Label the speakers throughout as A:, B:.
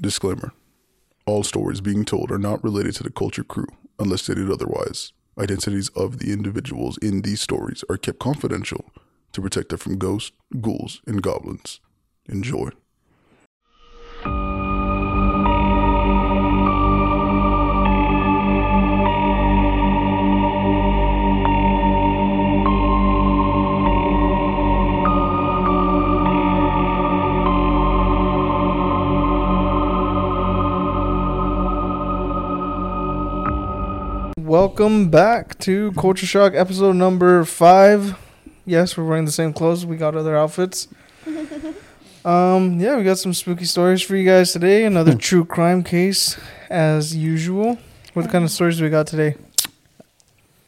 A: Disclaimer All stories being told are not related to the Culture Crew unless stated otherwise. Identities of the individuals in these stories are kept confidential to protect them from ghosts, ghouls, and goblins. Enjoy.
B: Welcome back to Culture Shock episode number five. Yes, we're wearing the same clothes. We got other outfits. um, yeah, we got some spooky stories for you guys today. Another true crime case, as usual. What kind of stories do we got today?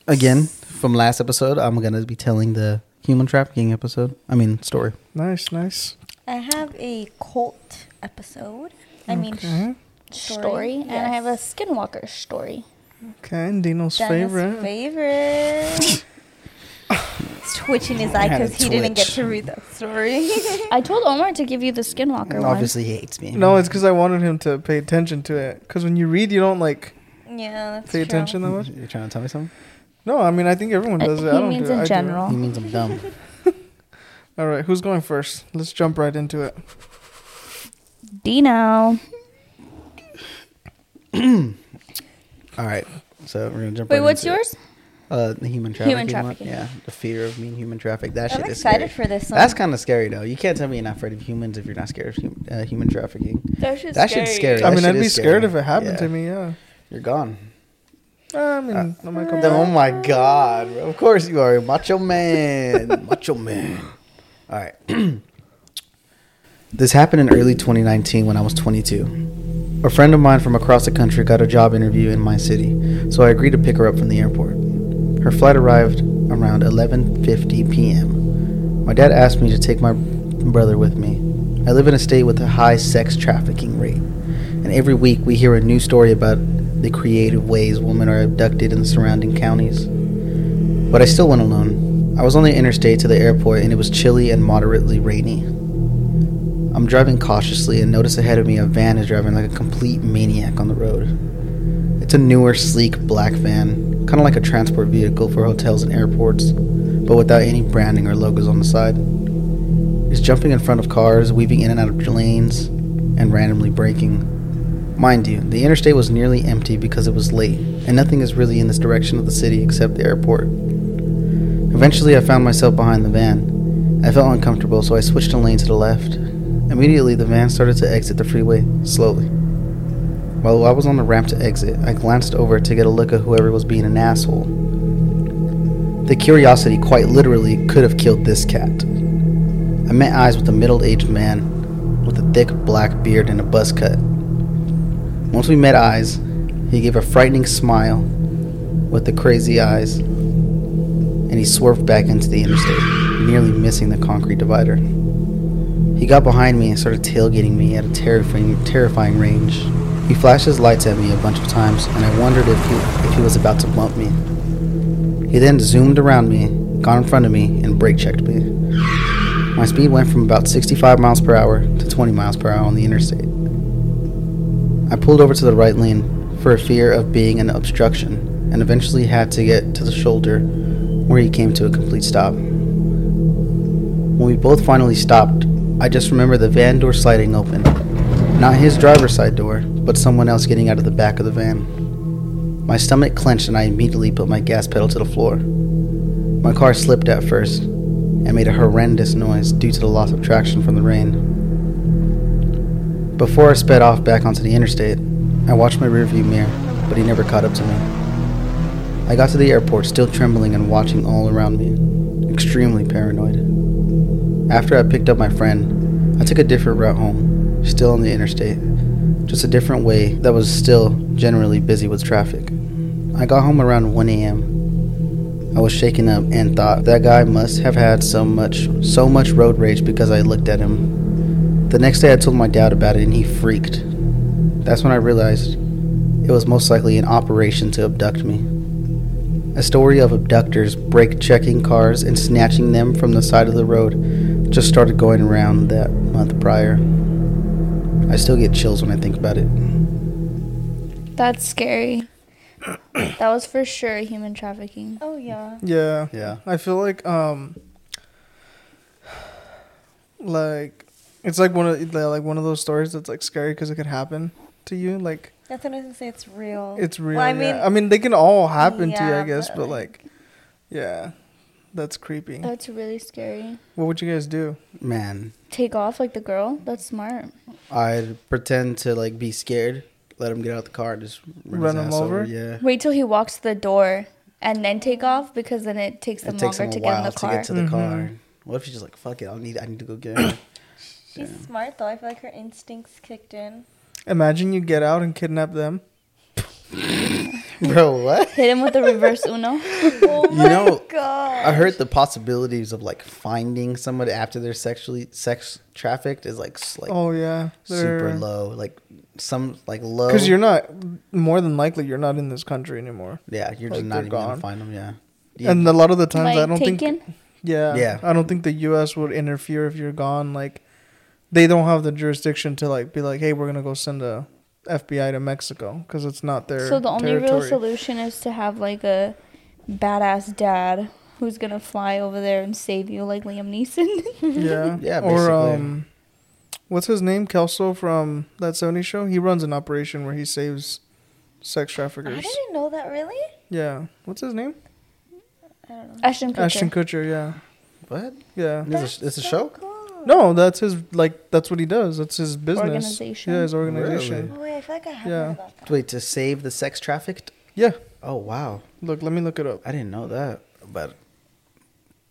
C: Again, from last episode, I'm gonna be telling the human trafficking episode. I mean story.
B: Nice, nice.
D: I have a cult episode. I mean,
B: Okay.
D: story,
E: story, and I have a Skinwalker story.
B: Okay, and Dino's favorite.
D: favorite. He's twitching his eye because he didn't get to read that story.
E: I told Omar to give you the Skinwalker
C: And
E: one.
C: obviously he hates me.
B: No, it's because I wanted him to pay attention to it. Because when you read, you don't like
D: yeah, that's
B: pay
D: true.
B: attention that much.
C: You're trying to tell me something?
B: No, I mean I think everyone
E: Uh,
B: does it. I
E: he
B: don't
E: means
B: do it.
E: in
B: I do it.
E: general.
C: He means I'm dumb.
B: All right, who's going first? Let's jump right into it.
E: Dino.
C: All right, so we're gonna jump.
E: Wait,
C: right
E: what's
C: into it.
E: yours?
C: Uh, the human trafficking. one.
E: trafficking.
C: Yeah, the fear of being human trafficked. That
D: I'm
C: shit is
D: excited
C: scary.
D: for this one.
C: That's kind of scary though. You can't tell me you're not afraid of humans if you're not scared of hum- uh, human trafficking.
D: That shit's
C: That shit's scary.
B: I
C: That
B: mean, I'd be
C: is
B: scared if it happened
C: Yeah.
B: to me. Yeah.
C: You're gone.
B: I mean,
C: Uh,
B: I might come
C: Oh
B: back.
C: my god, bro. Of course you are a macho man. macho man. All right. this happened in early 2019 when I was 22. A friend of mine from across the country got a job interview in my city, so I agreed to pick her up from the airport. Her flight arrived around 11:50 p.m. My dad asked me to take my brother with me. I live in a state with a high sex trafficking rate, and every week we hear a new story about the creative ways women are abducted in the surrounding counties. But I still went alone. I was on the interstate to the airport and it was chilly and moderately rainy. I'm driving cautiously and notice ahead of me a van is driving like a complete maniac on the road. It's a newer, sleek black van, kind of like a transport vehicle for hotels and airports, but without any branding or logos on the side. It's jumping in front of cars, weaving in and out of lanes, and randomly braking. Mind you, the interstate was nearly empty because it was late, and nothing is really in this direction of the city except the airport. Eventually, I found myself behind the van. I felt uncomfortable, so I switched a lane to the left. Immediately, the van started to exit the freeway, slowly. While I was on the ramp to exit, I glanced over to get a look at whoever was being an asshole. The curiosity quite literally could have killed this cat. I met eyes with a middle aged man with a thick black beard and a buzz cut. Once we met eyes, he gave a frightening smile with the crazy eyes, and he swerved back into the interstate, nearly missing the concrete divider. He got behind me and started tailgating me at a terrifying, terrifying range. He flashed his lights at me a bunch of times, and I wondered if he, if he was about to bump me. He then zoomed around me, got in front of me, and brake checked me. My speed went from about 65 miles per hour to 20 miles per hour on the interstate. I pulled over to the right lane for fear of being an obstruction and eventually had to get to the shoulder where he came to a complete stop. When we both finally stopped, I just remember the van door sliding open. Not his driver's side door, but someone else getting out of the back of the van. My stomach clenched and I immediately put my gas pedal to the floor. My car slipped at first and made a horrendous noise due to the loss of traction from the rain. Before I sped off back onto the interstate, I watched my rearview mirror, but he never caught up to me. I got to the airport still trembling and watching all around me, extremely paranoid. After I picked up my friend, I took a different route home, still on the interstate, just a different way that was still generally busy with traffic. I got home around 1 a.m. I was shaken up and thought that guy must have had so much so much road rage because I looked at him. The next day I told my dad about it and he freaked. That's when I realized it was most likely an operation to abduct me. A story of abductors brake checking cars and snatching them from the side of the road just started going around that month prior. I still get chills when I think about it.
E: That's scary. that was for sure human trafficking.
D: Oh yeah.
B: Yeah.
C: Yeah.
B: I feel like um like it's like one of like one of those stories that's like scary because it could happen to you. Like
D: That's what I was gonna say. It's real.
B: it's real.
D: Well, I
B: I
D: mean,
B: mean, I mean they can all happen to you, I guess,
D: but,
B: but
D: like-
B: like, yeah, that's creepy.
E: That's really scary.
B: what would you guys do?
C: Man,
E: Take off like the girl. That's smart.
C: I'd pretend to like be scared, let him get out the car, just run,
B: Run
C: his
B: him
C: ass
B: over?
C: Yeah.
E: Wait till he walks to the door and then take off because then it takes them
C: It takes
E: longer
C: him a
E: to get in
C: while
E: the
C: to
E: car.
C: get to the
B: Mhm.
C: car. What if she's just like, fuck it, I need, I need to go get her.
D: She's smart though. I feel like her instincts kicked in.
B: Imagine you get out and kidnap them.
C: Bro, what?
E: Hit him with the reverse Uno.
D: Oh
C: You know,
D: god.
C: I heard the possibilities of like finding somebody after they're sexually sex trafficked is like like
B: oh yeah,
C: super low. Like some like low.
B: Because you're not more than likely you're not in this country anymore.
C: yeah, you're
B: like,
C: just not
B: they're
C: even gonna find them. Yeah. You-
B: And a lot of the times I
E: like
B: don't think. Yeah.
C: Yeah.
B: I don't think the US would interfere if you're gone. Like they don't have the jurisdiction to like be like, hey, we're gonna go send a FBI to Mexico because it's not their.
E: So the only real solution is to have like a badass dad who's gonna fly over there and save you, like Liam Neeson.
B: Yeah.
C: Yeah,
B: Or
C: basically.
B: um, what's his name? Kelso from that Sony show. He runs an operation where he saves sex traffickers.
D: I didn't know that. Really?
B: Yeah. What's his name?
D: I don't know.
E: Ashton Kutcher.
B: Ashton Kutcher. Yeah.
C: what?
B: Yeah.
C: It's a, it's a
D: so
C: show.
D: Cool.
B: No, that's his like that's what he does. That's his business.
E: Organization.
B: Yeah, his organization.
D: Oh wait, I feel like I have
B: Yeah.
D: heard about that.
C: Wait, to save the sex trafficked?
B: Yeah.
C: Oh wow,
B: Look, let me look it up.
C: I didn't know that. But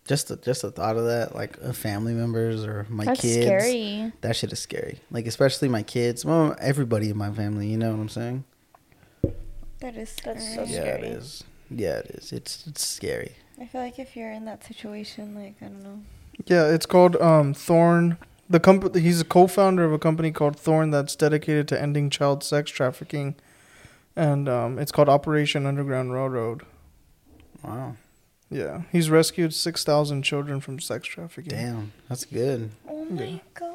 C: just the, just the thought of that, like uh, family members or my
E: That's
C: kids,
E: scary.
C: that shit is scary. Like especially my kids, well, everybody in my family. You know what I'm saying?
D: That is
E: That's
D: scary.
E: so
C: yeah,
E: scary.
C: it is. Yeah, it is. It's it's scary.
D: I feel like if you're in that situation, like I don't know.
B: Yeah, it's called um, Thorn. The company he's a co-founder of a company called Thorn that's dedicated to ending child sex trafficking, and um, it's called Operation Underground Railroad.
C: Wow,
B: Yeah, he's rescued six thousand children from sex trafficking.
C: damn, that's good.
D: Oh
B: Yeah.
D: my god.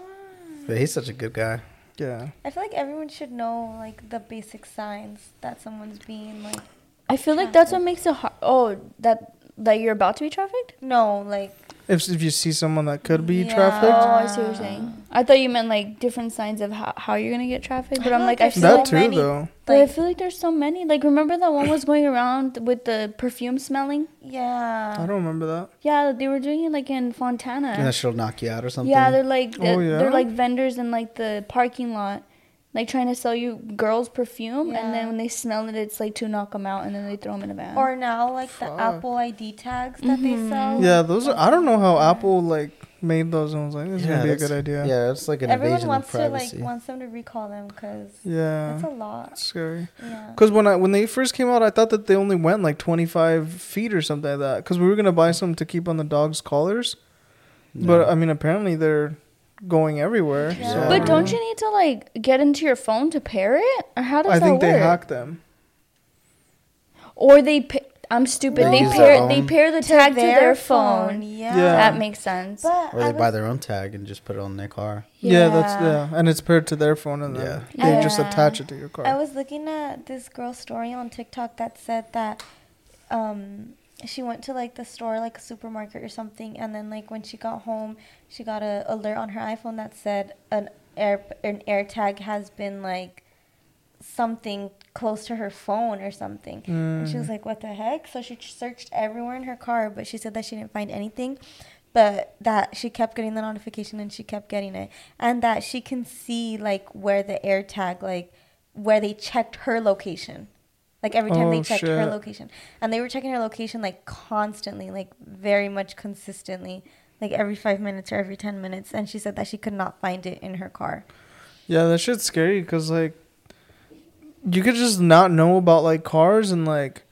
C: But he's such a good guy.
B: Yeah,
D: I feel like everyone should know like the basic signs that someone's being like
E: I feel like that's what makes it hard. Oh, that that you're about to be trafficked.
D: no, like
B: if if you see someone that could be
D: Yeah.
E: Oh,
B: trafficked,
E: I see what you're saying. I thought you meant like different signs of how, how you're gonna get trafficked, but
D: I
E: I'm like,
D: like
E: I feel
D: there's
B: that
D: so
B: too
D: many-
B: though.
E: But I
D: like
E: feel like there's so many. Like, remember that one was going around with the perfume smelling?
D: yeah.
B: I don't remember that.
E: Yeah, they were doing it like in Fontana.
C: And that shit'll knock you out or something.
E: Yeah, they're like
B: Oh,
E: they're,
B: yeah?
E: they're like vendors in like the parking lot, like trying to sell you girls perfume, and then when they smell it, it's like to knock them out, and then they throw them in a van.
D: Or now like the Apple ID tags that they
E: Mhm.
D: sell.
B: Yeah, those are. I don't know how Apple like made those. And I was like, this is gonna be a good idea.
C: Yeah, it's like an
D: Everyone
C: invasion
D: wants
C: of
D: to like wants them to recall them because
B: Yeah,
D: it's a lot.
B: it's scary.
D: Yeah.
B: Because when I when they first came out, I thought that they only went like twenty five feet or something like that. Because we were gonna buy some to keep on the dog's collars, but I mean apparently they're going everywhere.
D: Yeah.
B: So
E: but don't you need to like get into your phone to pair it, or how does
B: I
E: that work?
B: I think
E: work?
B: they hack them.
E: Or they, pa- I'm stupid.
C: They
E: They, pair they pair the tag to their, phone.
D: Yeah.
B: Yeah.
E: That makes sense.
D: But
C: Or
D: I
C: they buy their own tag and just put it on their car.
B: Yeah. that's yeah, and it's paired to their phone, and then
C: Yeah.
B: they just attach it to your car.
D: I was looking at this girl's story on TikTok that said that um she went to like the store like a supermarket or something and then like when she got home she got a alert on her iPhone that said an air an air tag has been like something close to her phone or something. And she was mm. like what the heck? So she searched everywhere in her car but she said that she didn't find anything but that she kept getting the notification and she kept getting it and that she can see like where the air tag like where they checked her location like every time
B: Oh,
D: they checked her location. And they were checking her location like constantly like very much consistently. Like every five minutes or every 10 minutes. And she said that she could not find it in her car.
B: Yeah, that shit's scary because like you could just not know about like cars and like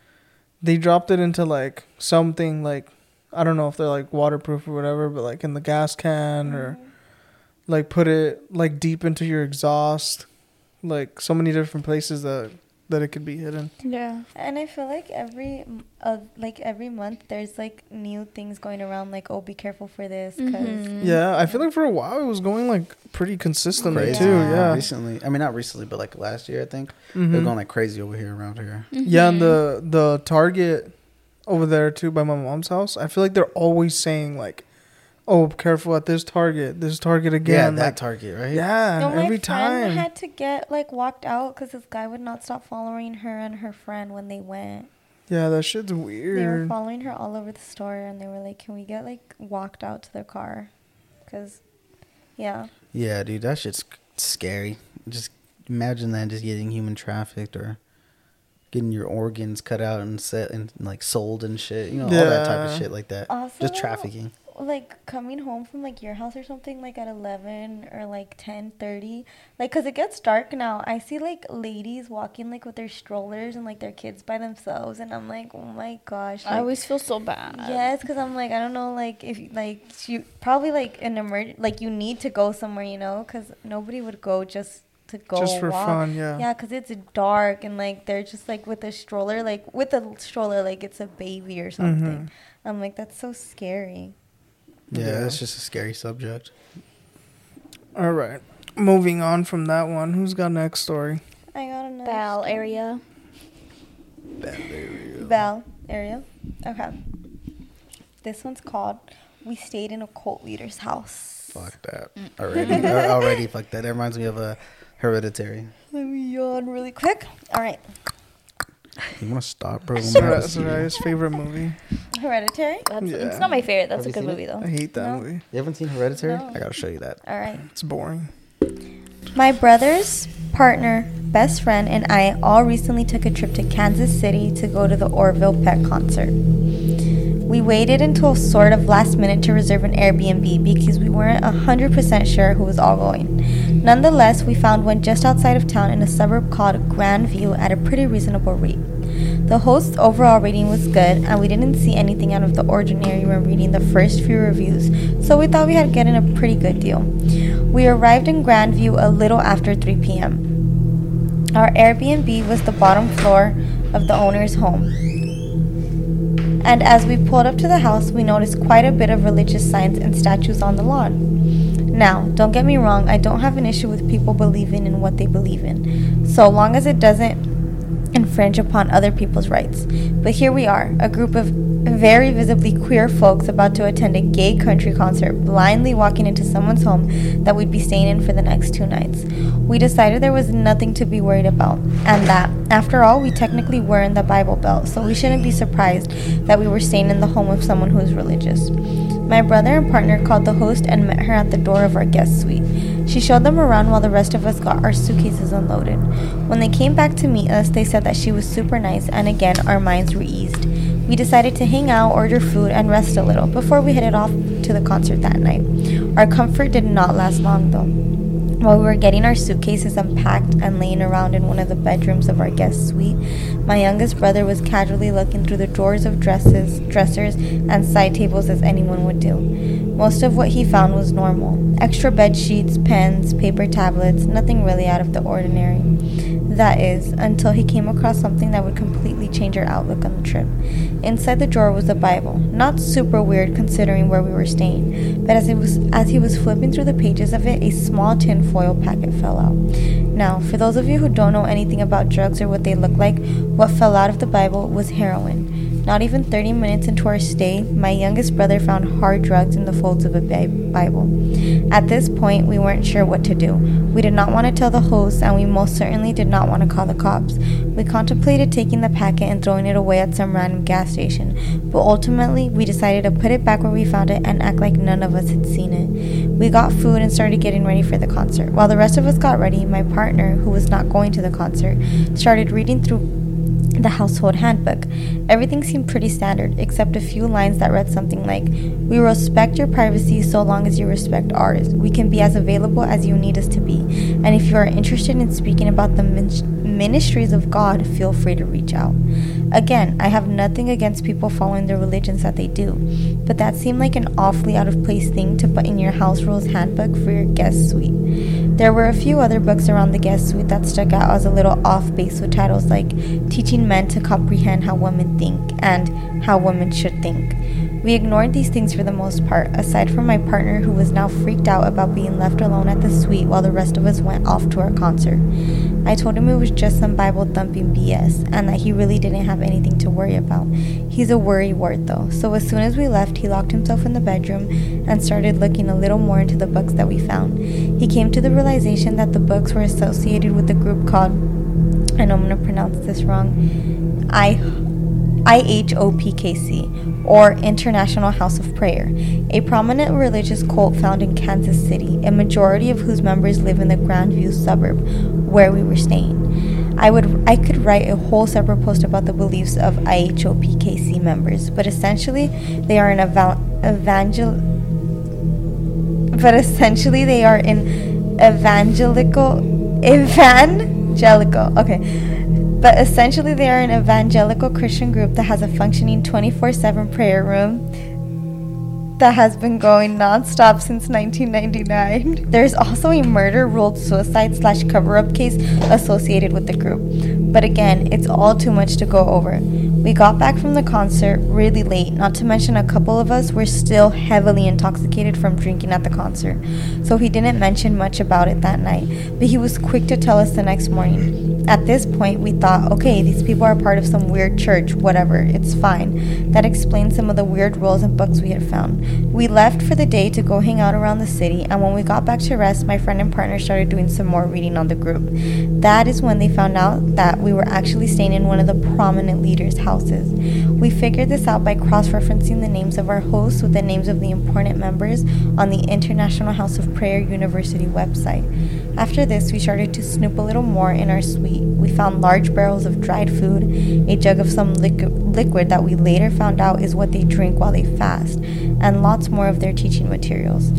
B: they dropped it into like something like I don't know if they're like waterproof or whatever, but like in the gas can or mm-hmm. like put it like deep into your exhaust, like so many different places that that it could be hidden.
E: Yeah.
D: And I feel like every m- uh, like every month there's like new things going around like oh be careful for this because
E: Mhm.
B: Yeah, I feel like for a while it was going like pretty consistently
C: Crazy.
B: too.
D: Yeah.
B: Yeah,
C: Recently, I mean not recently, but like last year, I think they're
B: Mhm.
C: going like crazy over here around here.
B: yeah, and the the Target over there too by my mom's house. I feel like they're always saying like, "Oh, careful at this Target, this Target again.
C: Yeah,
B: again."
C: that
B: like,
C: Target, right?
B: yeah,
D: No, my
B: every
D: friend
B: time.
D: had to get like walked out because this guy would not stop following her and her friend when they went.
B: yeah, that shit's weird.
D: They were following her all over the store, and they were like, "Can we get like walked out to their car?" Because, yeah,
C: Yeah, dude, that shit's scary. Just imagine that just getting human trafficked or getting your organs cut out and set and like sold and shit. You know, all that type of shit like that.
D: Also,
C: just trafficking.
D: Like coming home from like your house or something like at 11 or like 10:30 like cuz it gets dark now i see like ladies walking like with their strollers and like their kids by themselves and i'm like oh my gosh
E: I always feel so bad.
D: yes cuz i'm like i don't know like if like you probably like an emerg like you need to go somewhere you know cuz nobody would go just to go
B: Just for
D: walk.
B: fun, yeah.
D: yeah cuz it's dark and like they're just like with a stroller like with a stroller like it's a baby or something
B: Mhm.
D: i'm like that's so scary
C: Yeah,
B: Yeah.
C: that's just a scary subject.
B: All right, moving on from that one. Who's got next story?
D: I got another
E: Bal
D: story.
E: area.
D: Bell area. Okay. This one's called "We Stayed in a Cult Leader's House."
C: Fuck that. Already, uh, already, fuck that. That reminds me of a hereditary.
D: Let me yawn really quick. All right.
C: You want to stop, bro? I'm
B: Soraya-
C: about to see you.
B: Soraya's favorite movie.
D: Hereditary.
E: That's
B: Yeah.
E: it's not my favorite. That's
C: Have
E: a good
C: seen it?
E: movie though.
B: I hate that
D: No.
B: movie.
C: You haven't seen Hereditary?
D: No.
C: I gotta show you that.
D: All right.
B: It's boring.
D: My brother's partner, best friend, and I all recently took a trip to Kansas City to go to the Orville Peck concert. We waited until sort of last minute to reserve an Airbnb because we weren't 100% sure who was all going. Nonetheless, we found one just outside of town in a suburb called Grandview at a pretty reasonable rate. The host's overall rating was good, and we didn't see anything out of the ordinary when reading the first few reviews, so we thought we had gotten a pretty good deal. We arrived in Grandview a little after 3 p.m. Our Airbnb was the bottom floor of the owner's home. And as we pulled up to the house, we noticed quite a bit of religious signs and statues on the lawn. Now, don't get me wrong, I don't have an issue with people believing in what they believe in, so long as it doesn't infringe upon other people's rights. But here we are, a group of very visibly queer folks about to attend a gay country concert, blindly walking into someone's home that we'd be staying in for the next two nights. We decided there was nothing to be worried about, and that, after all, we technically were in the Bible Belt, so we shouldn't be surprised that we were staying in the home of someone who is religious. My brother and partner called the host and met her at the door of our guest suite. She showed them around while the rest of us got our suitcases unloaded. When they came back to meet us, they said that she was super nice, and again, our minds were eased. We decided to hang out, order food, and rest a little before we headed off to the concert that night. Our comfort did not last long, though. While we were getting our suitcases unpacked and laying around in one of the bedrooms of our guest suite, my youngest brother was casually looking through the drawers of dresses, dressers, and side tables as anyone would do. Most of what he found was normal extra bed sheets, pens, paper tablets, nothing really out of the ordinary. That is, until he came across something that would completely change our outlook on the trip. Inside the drawer was a Bible. Not super weird considering where we were staying, but as he was as he was flipping through the pages of it, a small tin foil packet fell out. Now, for those of you who don't know anything about drugs or what they look like, what fell out of the Bible was heroin. Not even 30 minutes into our stay, my youngest brother found hard drugs in the folds of a Bible. At this point, we weren't sure what to do. We did not want to tell the host, and we most certainly did not want to call the cops. We contemplated taking the packet and throwing it away at some random gas station, but ultimately, we decided to put it back where we found it and act like none of us had seen it. We got food and started getting ready for the concert. While the rest of us got ready, my partner, who was not going to the concert, started reading through the household handbook. Everything seemed pretty standard, except a few lines that read something like We respect your privacy so long as you respect ours. We can be as available as you need us to be. And if you are interested in speaking about the min- ministries of God, feel free to reach out. Again, I have nothing against people following the religions that they do, but that seemed like an awfully out of place thing to put in your house rules handbook for your guest suite. There were a few other books around the guest suite that stuck out as a little off base with titles like Teaching Men to Comprehend How Women Think and How Women Should Think. We ignored these things for the most part, aside from my partner who was now freaked out about being left alone at the suite while the rest of us went off to our concert. I told him it was just some Bible thumping BS and that he really didn't have anything to worry about. He's a worry wart though, so as soon as we left, he locked himself in the bedroom and started looking a little more into the books that we found. He came to the realization that the books were associated with a group called, I know I'm going to pronounce this wrong, I IHOPKC, or International House of Prayer, a prominent religious cult found in Kansas City, a majority of whose members live in the Grandview suburb where we were staying. I would I could write a whole separate post about the beliefs of IHOPKC members, but essentially they are an eva- evangel but essentially they are an evangelical evangelical okay but essentially, they are an evangelical Christian group that has a functioning 24 7 prayer room that has been going nonstop since 1999. There's also a murder ruled suicide slash cover up case associated with the group. But again, it's all too much to go over. We got back from the concert really late, not to mention a couple of us were still heavily intoxicated from drinking at the concert. So he didn't mention much about it that night, but he was quick to tell us the next morning. At this point, we thought, okay, these people are part of some weird church, whatever, it's fine. That explains some of the weird rules and books we had found. We left for the day to go hang out around the city, and when we got back to rest, my friend and partner started doing some more reading on the group. That is when they found out that we were actually staying in one of the prominent leaders' houses. We figured this out by cross referencing the names of our hosts with the names of the important members on the International House of Prayer University website. After this, we started to snoop a little more in our suite. We found large barrels of dried food, a jug of some liqu- liquid that we later found out is what they drink while they fast, and lots more of their teaching materials.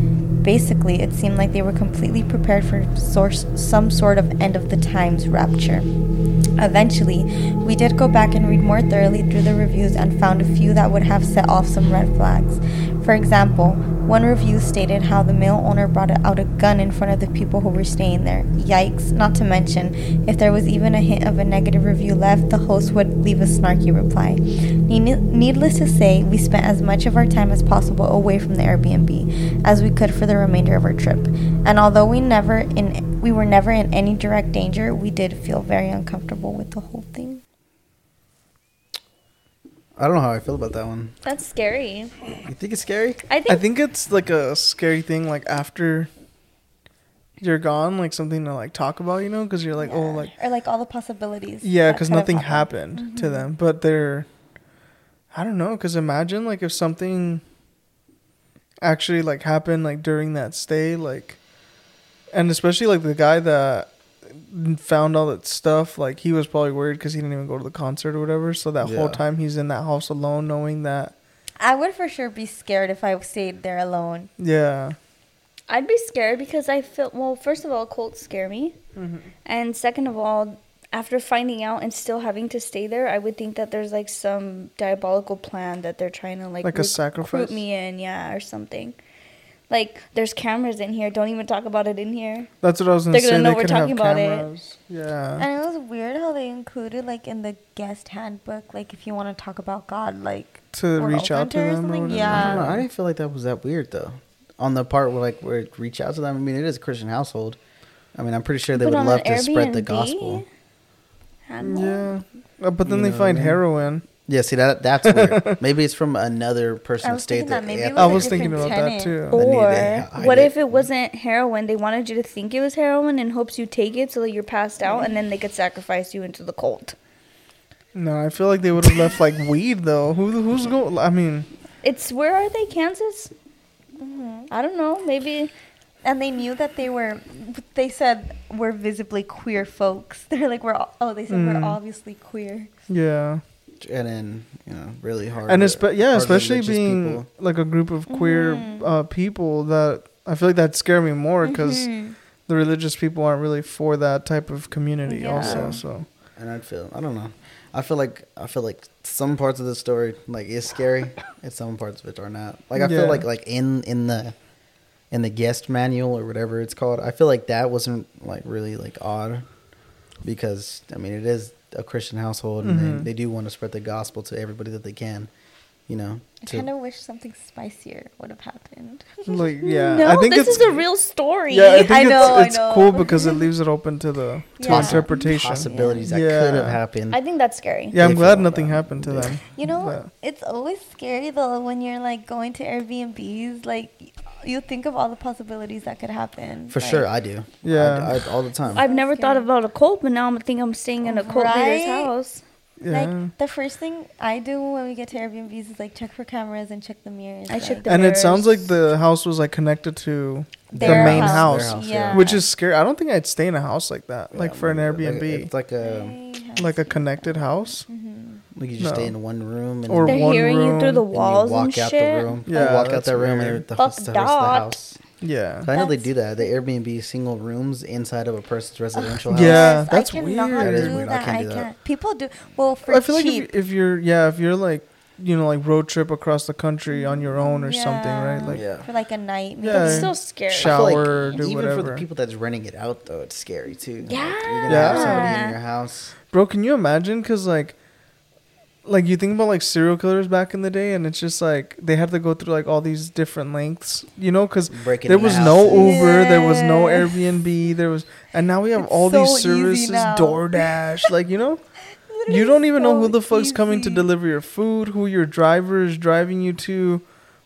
D: Basically, it seemed like they were completely prepared for source, some sort of end of the times rapture. Eventually, we did go back and read more thoroughly through the reviews and found a few that would have set off some red flags. For example, one review stated how the male owner brought out a gun in front of the people who were staying there. Yikes, not to mention, if there was even a hint of a negative review left, the host would leave a snarky reply. Needless to say, we spent as much of our time as possible away from the Airbnb as we could for the remainder of our trip. And although we never in we were never in any direct danger, we did feel very uncomfortable with the whole.
C: I don't know how I feel about that one.
E: That's scary.
C: You think it's scary?
E: I think,
B: I think it's like a scary thing, like after you're gone, like something to like talk about, you know, because you're like, oh, like
D: or like all the possibilities.
B: yeah, because nothing happened to mm-hmm. them, but they're, I don't know, because imagine like if something actually like happened like during that stay, like, and especially like the guy that found all that stuff, like he was probably worried because he didn't even go to the concert or whatever. So that
C: Yeah.
B: whole time he's in that house alone, knowing that,
D: I would for sure be scared if I stayed there alone.
B: yeah,
E: I'd be scared because I feel well. First of all, cults scare me, mm-hmm. and second of all, after finding out and still having to stay there, I would think that there's like some diabolical plan that they're trying to like
B: Like a
E: recruit
B: sacrifice?
E: me in, yeah, or something. Like there's cameras in here. Don't even talk about it in here.
B: that's what I was gonna
E: They're
B: say.
E: gonna know
B: they
E: we're
B: could have
E: talking about it.
B: cameras. Yeah.
D: And it was weird how they included like in the guest handbook, like if you want to talk about God, like
B: to
D: we're
B: reach out to
D: open or
B: them or
D: something.
B: whatever.
C: I don't know. I didn't feel like that was that weird though. On the part where like where it reach out to them, I mean, it is a Christian household. I mean, I'm pretty sure they
E: But
C: would
E: on
C: love
E: an
C: to spread the
E: Airbnb?
C: gospel.
E: I.
B: Yeah. Uh, but then
C: You
B: they
C: know I
B: find
C: mean?
B: heroin.
C: Yeah, see that that's weird. maybe it's from another person
D: I
C: who
D: was
C: stayed
D: thinking
C: there.
D: that maybe
C: Yeah,
D: it
B: was thinking
D: different
B: about that too.
E: Or what
C: it.
E: if it wasn't heroin? They wanted you to think it was heroin in hopes you take it so that you're passed out, and then they could sacrifice you into the cult.
B: No, I feel like they would have left like weed though. Who who's going? I mean,
E: It's where are they? Kansas? I don't know. Maybe
D: And they knew that they were. They said we're visibly queer folks. They're like we're. all- Oh, they said
B: Mm.
D: we're obviously queer.
B: yeah,
C: and then you know really hard.
B: and espe- yeah, especially being
C: people.
B: like a group of queer
D: Mhm.
B: uh, people that I feel like that scare me more because
D: Mhm.
B: the religious people aren't really for that type of community.
D: Yeah.
B: Also, so
C: and I'd feel I don't know. I feel like I feel like some parts of the story like is scary, and some parts of it are not. Like I
B: Yeah.
C: feel like like in in the in the guest manual or whatever it's called. I feel like that wasn't like really like odd because I mean it is a Christian household and
B: Mhm.
C: they, they do want to spread the gospel to everybody that they can. You know,
D: I kind of wish something spicier would have happened.
B: Like yeah,
E: no,
B: I think
E: this
B: it's
E: is a real story.
B: yeah, I think
D: I
B: it's,
D: know, I
B: it's
D: know.
B: cool because it leaves it open to the to
D: Yeah.
B: interpretation.
C: possibilities that
B: Yeah.
C: could have happened.
E: I think that's scary.
B: Yeah, I'm
C: If
B: glad
C: you-
B: nothing happened to them.
D: You know,
B: But-
D: it's always scary though when you're like going to Airbnbs. Like, you think of all the possibilities that could happen.
C: For
D: like-
C: sure, I do.
B: Yeah.
C: I, I, all the time.
E: I've never thought about a cult, but now I'm think I'm staying in a cult leader's house.
B: Yeah.
D: Like the first thing I do when we get to Airbnbs is like check for cameras and check the mirrors.
E: I check
D: like-
E: the
B: and it sounds like the house was like connected to the main
D: house.
B: house,
C: house,
D: yeah.
B: which is scary. I don't think I'd stay in a house like that, like for an
C: like-
B: Airbnb,
C: It's like a
B: like a connected house.
D: Mhm.
C: like you just stay in one room and
B: Or
E: They're
B: one
E: hearing you through
B: room,
E: the
C: and you
E: walls
C: walk
E: and
C: out
E: shit.
C: the room.
B: Yeah,
C: you walk out
B: that's
C: that room
B: weird.
C: and the,
E: Fuck
C: host, the rest of the house.
B: Yeah.
C: I know they do that. The Airbnb single rooms inside of a person's residential house.
B: Yeah,
D: Yes,
B: that's
D: I cannot
B: weird.
C: That is
D: do
C: weird. I
D: that.
C: can't
D: I
C: do that.
D: can't. People do. Well, for
B: I feel like if, if you're yeah, if you're like you know like road trip across the country on your own or something, right?
D: Yeah.
B: Like
C: Yeah.
D: for like a night. maybe.
B: Yeah.
E: It's still scary.
C: I feel like
B: shower, do
C: even
B: whatever.
C: for the people that's renting it out, though, it's scary too. Like,
E: Yeah.
C: you're gonna have somebody in your house.
B: Bro, can you imagine? Because like, like you think about like serial killers back in the day, and it's just like they had to go through like all these different lengths, you know? Because there was
C: the
B: no
C: house.
B: Uber, there was no Airbnb, there was, and now we have
D: It's
B: all
D: so
B: these services,
D: now.
B: DoorDash, like you know. You don't even know who the fuck's coming to deliver your food, who your driver is driving you to.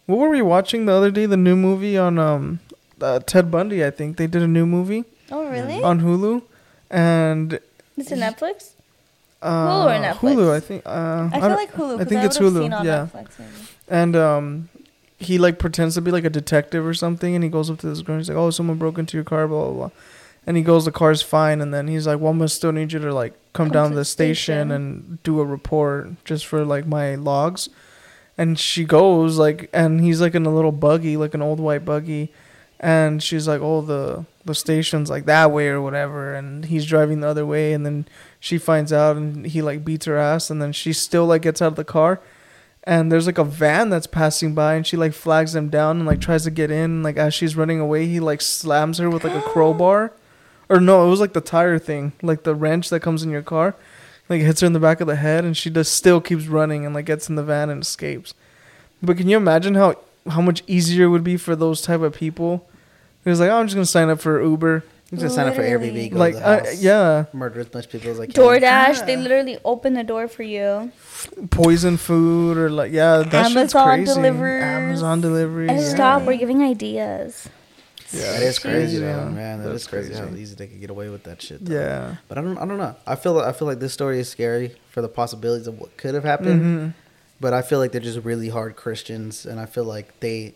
B: What were we watching the other day? The new movie on um, uh, Ted Bundy. I think they did a new movie
D: Oh really?
B: on Hulu, and
E: It's in Netflix.
B: Uh,
E: Hulu or Netflix?
B: Hulu, I think. Uh,
D: I feel like Hulu.
B: I think it's Hulu. Yeah, and um, he like pretends to be like a detective or something, and he goes up to this girl. And he's like, "Oh, someone broke into your car." Blah blah blah. And he goes, "The car's fine." And then he's like, "Well, I'm gonna still need you to like come,
E: Come
B: down
E: to
B: the station
E: station."
B: and do a report just for like my logs." And she goes like, and he's like in a little buggy, like an old white buggy, and she's like, "Oh, the the station's like that way or whatever," and he's driving the other way, and then she finds out, and he like beats her ass, and then she still like gets out of the car, and there's like a van that's passing by, and she like flags him down and like tries to get in, and, like as she's running away, he like slams her with like a crowbar, or no, it was like the tire thing, like the wrench that comes in your car, like hits her in the back of the head, and she just still keeps running and like gets in the van and escapes. But can you imagine how how much easier it would be for those type of people? It was like, oh, I'm just gonna sign up for Uber.
C: I'm just sign up for Airbnb. Go
B: like,
C: to the
B: uh,
C: house,
B: yeah,
C: Murder as much people as I can.
E: DoorDash, they literally open the door for you.
B: poison food or like, yeah, that shit's
D: Amazon
B: crazy.
D: delivers.
B: Amazon delivery.
E: And
B: yeah.
E: stop, we're giving ideas.
B: Yeah,
C: That is
B: it's
C: crazy, though,
B: yeah.
C: man. That
B: That's
C: is crazy, how
B: crazy.
C: easy they could get away with that shit. though.
B: Yeah.
C: But I don't, I don't know. I feel, I feel like this story is scary for the possibilities of what could have happened.
B: hmm
C: But I feel like they're just really hard Christians, and I feel like they.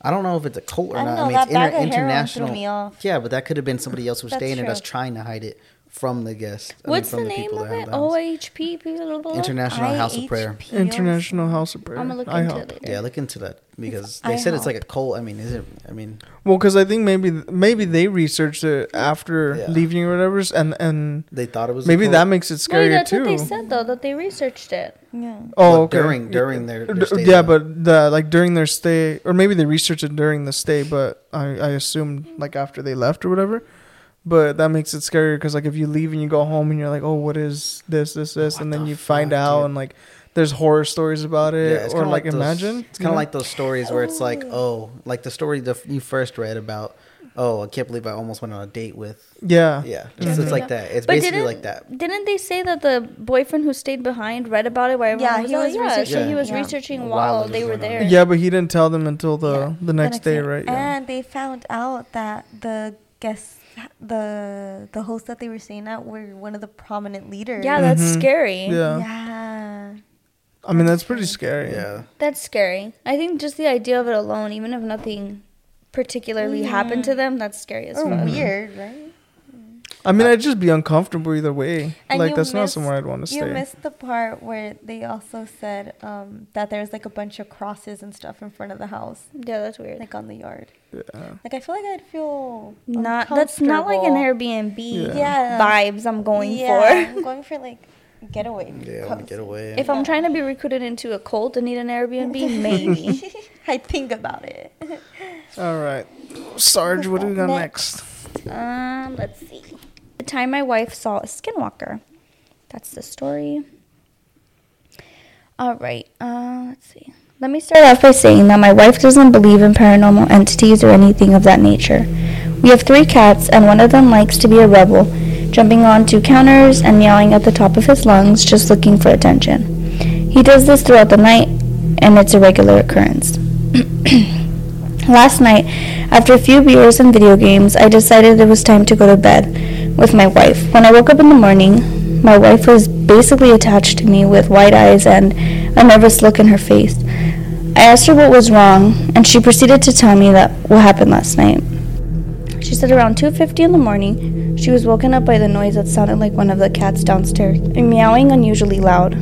C: I don't know if it's a cult or
D: I don't know,
C: I mean, it's inter- international.
D: threw me off.
C: Yeah, but that could have been somebody else who's
D: That's
C: staying there that's
D: true.
C: trying to hide it from the guest. I mean,
E: What's
C: from
E: the name of it?
C: the house.
E: OHP? blah, blah.
C: International House of Prayer.
D: IHP.
B: International House of Prayer.
E: I'm gonna look
B: IHOP.
E: into it later.
C: Yeah, look into that because
D: It's
C: they said it's like a cult. I mean, is it? I mean,
B: Well, because I think maybe maybe they researched it after
C: Yeah.
B: leaving or whatever, and and
C: they thought it was. a
B: maybe
C: cult.
B: that makes it
E: Wait,
B: scarier
E: that's
B: too.
E: what they said though, that they researched it.
D: Yeah.
B: Oh,
C: But
B: okay.
C: during- during their- their stay
B: yeah,
C: there.
B: but the like during their stay, or maybe they researched it during the stay, but I I assumed like after they left or whatever. But that makes it scarier because like if you leave and you go home and you're like, oh, what is this, this, this,
C: What
B: and then
C: the
B: you find
C: fuck,
B: out
C: dude?
B: and like there's horror stories about it,
C: Yeah, it's
B: or
C: kinda
B: like,
C: those-
B: imagine
C: It's kind of like those stories where it's like, oh, oh like the story the, you first read about. Oh, I can't believe I almost went on a date with.
B: yeah,
C: Yeah, it's, it's like that. It's
E: But
C: basically like that.
E: Didn't they say that the boyfriend who stayed behind read about it while everyone
D: Yeah,
E: was
D: he was
E: yeah,
D: researching.
E: so he was
D: Yeah.
E: researching
C: While
E: while they were
C: going on.
E: there.
B: yeah, but he didn't tell them until the
D: Yeah,
B: the next day, right? Yeah.
D: And they found out that the guests, the the host that they were staying at, were one of the prominent leaders.
E: Yeah, that's
B: Mhm.
E: scary.
B: Yeah.
D: Yeah.
B: I mean that's pretty scary.
C: Yeah,
E: That's scary. I think just the idea of it alone, even if nothing particularly happened to them, that's scary as
D: Or
E: fuck.
D: weird, right?
B: I mean, I'd just be uncomfortable either way.
D: And
B: like
D: you
B: that's not somewhere I'd want to stay.
D: You missed the part where they also said um, that there's like a bunch of crosses and stuff in front of the house,
E: Yeah, that's weird.
D: like on the yard.
B: yeah.
D: Like I feel like I'd feel
E: Not that's not like an. Airbnb
B: Yeah.
D: Yeah.
E: vibes I'm going
D: yeah,
E: for.
D: I'm going for like getaway.
C: yeah,
D: coast.
C: get away.
E: If I'm trying to be recruited into a cult and need an Airbnb, maybe.
D: I think about it.
B: All right. Sarge, what do we got next?
E: Um, let's see. Time my wife saw a skinwalker. That's the story. All right. Uh, let's see. Let me start off by saying that my wife doesn't believe in paranormal entities or anything of that nature. We have three cats, and one of them likes to be a rebel, jumping onto counters and meowing at the top of his lungs, just looking for attention. He does this throughout the night, and it's a regular occurrence. Last night, after a few beers and video games, I decided it was time to go to bed with my wife. When I woke up in the morning, my wife was basically attached to me with wide eyes and a nervous look in her face. I asked her what was wrong, and she proceeded to tell me that what happened last night. She said around 2:50 in the morning, she was woken up by the noise that sounded like one of the cats downstairs, meowing unusually loud.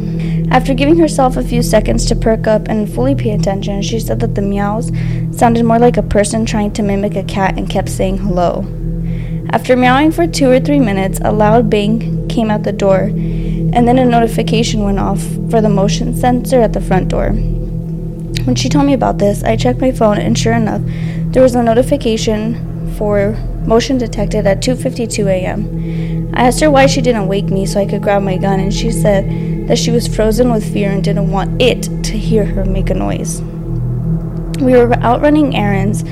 E: After giving herself a few seconds to perk up and fully pay attention, she said that the meows sounded more like a person trying to mimic a cat and kept saying hello. After meowing for two or three minutes, a loud bang came at the door, and then a notification went off for the motion sensor at the front door. When she told me about this, I checked my phone, and sure enough, there was a notification for motion detected at 2:52 a.m. I asked her why she didn't wake me so I could grab my gun, and she said that she was frozen with fear and didn't want it to hear her make a noise. We were out running errands.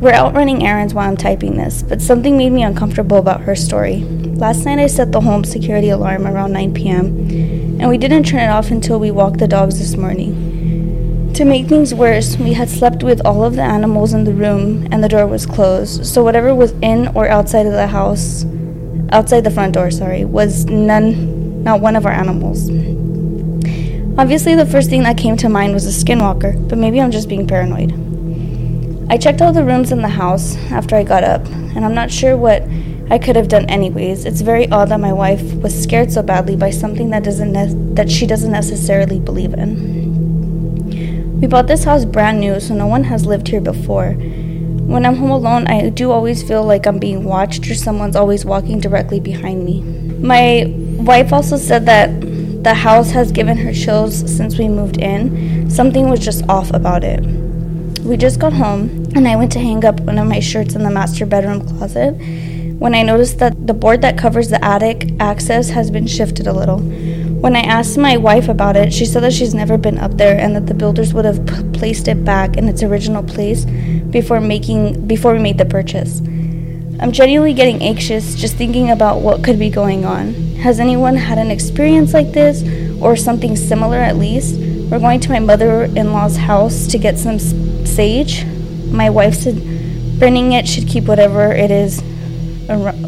E: We're out running errands while I'm typing this, but something made me uncomfortable about her story. Last night I set the home security alarm around 9 p.m., and we didn't turn it off until we walked the dogs this morning. To make things worse, we had slept with all of the animals in the room and the door was closed, so whatever was in or outside of the house, outside the front door, sorry, was none, not one of our animals. Obviously, the first thing that came to mind was a skinwalker, but maybe I'm just being paranoid. I checked all the rooms in the house after I got up, and I'm not sure what I could have done anyways. It's very odd that my wife was scared so badly by something that doesn't ne- that she doesn't necessarily believe in. We bought this house brand new, so no one has lived here before. When I'm home alone, I do always feel like I'm being watched or someone's always walking directly behind me. My wife also said that the house has given her chills since we moved in. Something was just off about it. We just got home, and I went to hang up one of my shirts in the master bedroom closet when I noticed that the board that covers the attic access has been shifted a little. When I asked my wife about it, she said that she's never been up there and that the builders would have p- placed it back in its original place before making before we made the purchase. I'm genuinely getting anxious just thinking about what could be going on. Has anyone had an experience like this or something similar at least? We're going to my mother-in-law's house to get some sage. My wife said burning it should keep whatever it is around.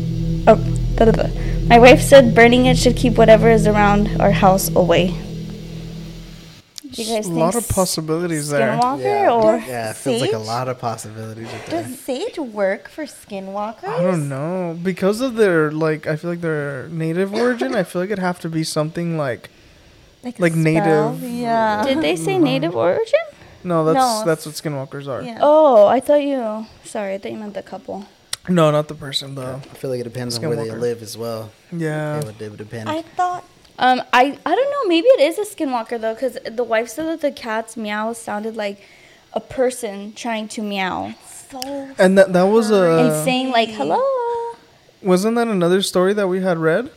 E: Oh, da, da, da. My wife said burning it should keep whatever is around our house away. Do you guys
B: a lot of possibilities there.
E: Skinwalker or
C: yeah, it feels like a lot of possibilities. Right there.
D: Does sage work for skinwalkers?
B: I don't know because of their like. I feel like their native origin. I feel like it'd have to be something like.
D: A
B: like
D: spell?
B: native-
D: Yeah.
E: did they say native origin?
B: No, that's
D: No,
B: that's what skinwalkers are.
D: yeah.
E: Oh, I thought you. Sorry, I thought you meant the couple.
B: No, not the person. The
C: I feel like it depends on where they live as well.
B: yeah.
C: It would, it would depend.
D: I thought
E: Um, I I don't know. Maybe it is a skinwalker though, because the wife said that the cat's meow sounded like a person trying to meow
D: so.
B: And that that was a
E: and
B: a
E: saying like hello.
B: wasn't that another story that we had read?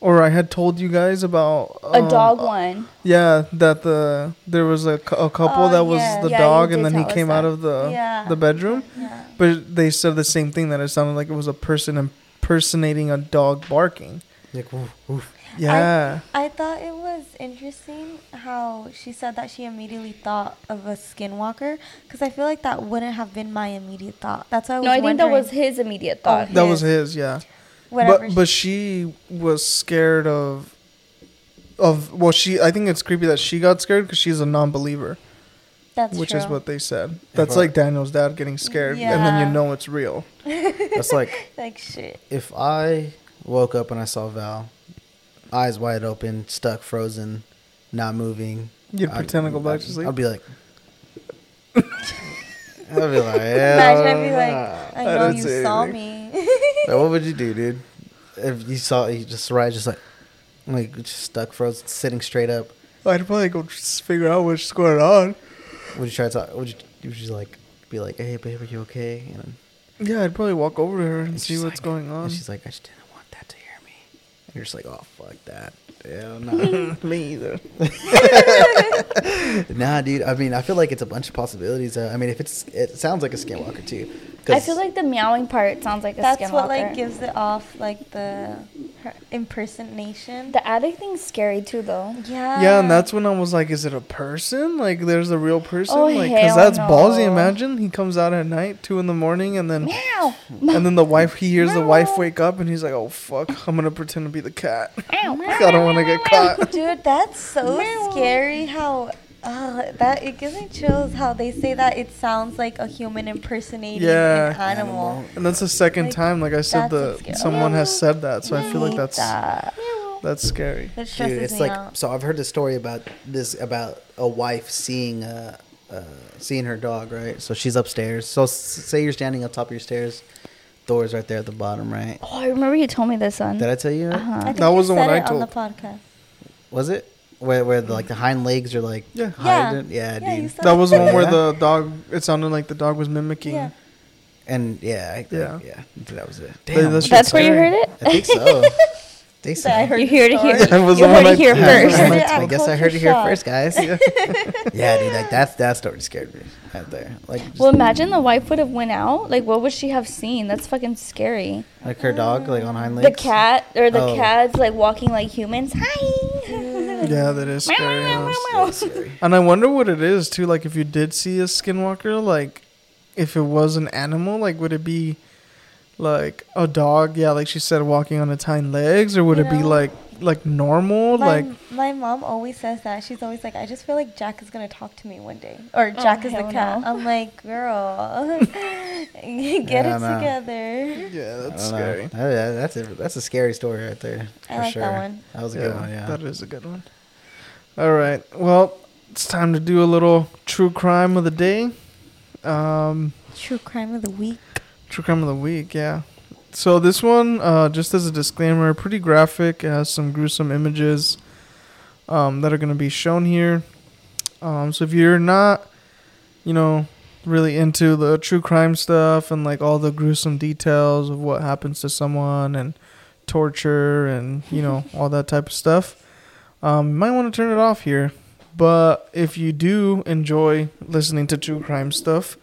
B: Or I had told you guys about
E: A
B: um,
E: dog one.
B: Yeah, that the there was a, cou- a couple
D: Oh,
B: that was
D: yeah.
B: the
E: Yeah,
B: dog, and then he
E: tell us
B: came out of the
D: Yeah.
B: the bedroom.
D: Yeah.
B: But they said the same thing that it sounded like it was a person impersonating a dog barking.
C: like, woof, woof.
B: Yeah,
D: I thought it was interesting how she said that she immediately thought of a skinwalker because I feel like that wouldn't have been my immediate thought. That's why I was
E: No, I think that was his immediate thought.
B: that was
D: his.
B: his. Yeah,
D: whatever.
B: but but she was scared of of well she I think it's creepy that she got scared because she's a non-believer,
D: that's
B: which
D: true.
B: is what they said. That's
C: but-
B: like Daniel's dad getting scared, and then you know it's real.
C: That's like
D: like shit.
C: if I woke up and I saw Val, eyes wide open, stuck, frozen, not moving.
B: You'd
C: I'd-
B: pretend to go back to sleep.
C: I'd be like, I'd be like,
D: Imagine I'd be like. I
B: I
D: know
B: didn't
D: you saw
B: anything.
D: me.
C: What would you do, dude? If you saw you just right, just like, like just stuck, frozen, sitting straight up.
B: I'd probably go just figure out what's going on.
C: Would you try to talk? Would you? Would she's like, be like, "Hey, babe, are you okay?" And,
B: Yeah, I'd probably walk over to her and,
C: and
B: see what's
C: like-
B: going on.
C: And she's like, "I just didn't want that to hear me." And you're just like, "Oh, fuck that." Yeah, no.
B: Me either.
C: nah, dude. I mean, I feel like it's a bunch of possibilities. Uh, I mean, if it's, it sounds like a skinwalker too.
E: I feel like the meowing part sounds like a
D: That's
E: skinwalker.
D: what like gives it off like the impersonation.
E: the attic thing's scary too, though.
D: yeah.
B: Yeah, and that's when I was like, is it a person? Like, there's a real person?
E: Oh,
B: like, because
E: hell
B: that's ballsy. Imagine he comes out at night, two in the morning, and then
E: Meow.
B: and then the wife, he hears the wife wake up, and he's like, oh fuck, I'm gonna pretend to be the cat.
E: Meow.
B: I don't want to get caught.
D: Dude, that's so
E: Meow.
D: scary. How uh, that it gives me chills. How they say that it sounds like a human impersonating
B: Yeah.
D: an animal.
B: And that's the second
D: Like,
B: time, like I said,
D: that's
B: the
D: what's
B: someone has said that, so I feel like that's
D: that.
B: that's scary.
D: That
C: Dude, it's
D: me
C: like
D: out.
C: so. I've heard the story about this about a wife seeing uh, uh seeing her dog, right? So she's upstairs. So s- say you're standing up top of your stairs, door's right there at the bottom, right?
E: Oh, I remember you told me this one.
C: Did I tell you? that?
E: Uh-huh.
D: think
B: That
D: you
B: was the
D: said
B: one I
D: it on the
B: told.
D: podcast.
C: Was it where where the, like the hind legs are like
B: Yeah.
C: hiding? Yeah,
D: Yeah, you
C: dude.
D: said
B: That was the one where the dog. It sounded like the dog was mimicking.
D: Yeah.
C: And yeah, I,
B: Yeah.
C: yeah, yeah. That was it.
B: That-
C: Damn,
B: that's
E: That's where you heard it?
C: I think so. They
D: So I heard
E: You
D: the
E: heard it here.
D: story.
B: That was
E: you
B: the
E: heard
B: one
E: it here first.
D: Heard
C: I guess I heard it here first, guys. yeah, dude, like that's that story scared me out there. Like,
E: Well, imagine the wife would have went out. Like, what would she have seen? That's fucking scary.
C: like her dog, like on hind legs.
E: The cat or the
C: Oh.
E: cats like walking like humans. Hi.
B: Yeah, that is scary.
E: Meow, meow, meow, meow.
C: That's scary.
B: And I wonder what it is too. Like, if you did see a skinwalker, like, if it was an animal, like, would it be like a dog? Yeah, like she said, walking on its hind legs, or would
D: You
B: it be like like normal?
D: My,
B: like,
D: my mom always says that. She's always like, I just feel like Jack is gonna talk to me one day, or Jack is the
E: Oh,
D: cat.
E: no.
D: I'm like, girl, get
C: Yeah,
D: it
C: no.
D: together.
B: yeah, that's
C: don't know.
B: scary.
C: That- that- that's a that's a scary story right there.
D: I like
C: sure.
D: that one.
C: That was a
B: Yeah,
C: good one. Yeah.
B: that is a good one. All right, well, it's time to do a little true crime of the day. Um,
D: True crime of the week.
B: True crime of the week, yeah. So this one, uh, just as a disclaimer, pretty graphic. It has some gruesome images um, that are going to be shown here. Um, so if you're not, you know, really into the true crime stuff and like all the gruesome details of what happens to someone and torture and you know all that type of stuff, um, you might want to turn it off here. But if you do enjoy listening to true crime stuff,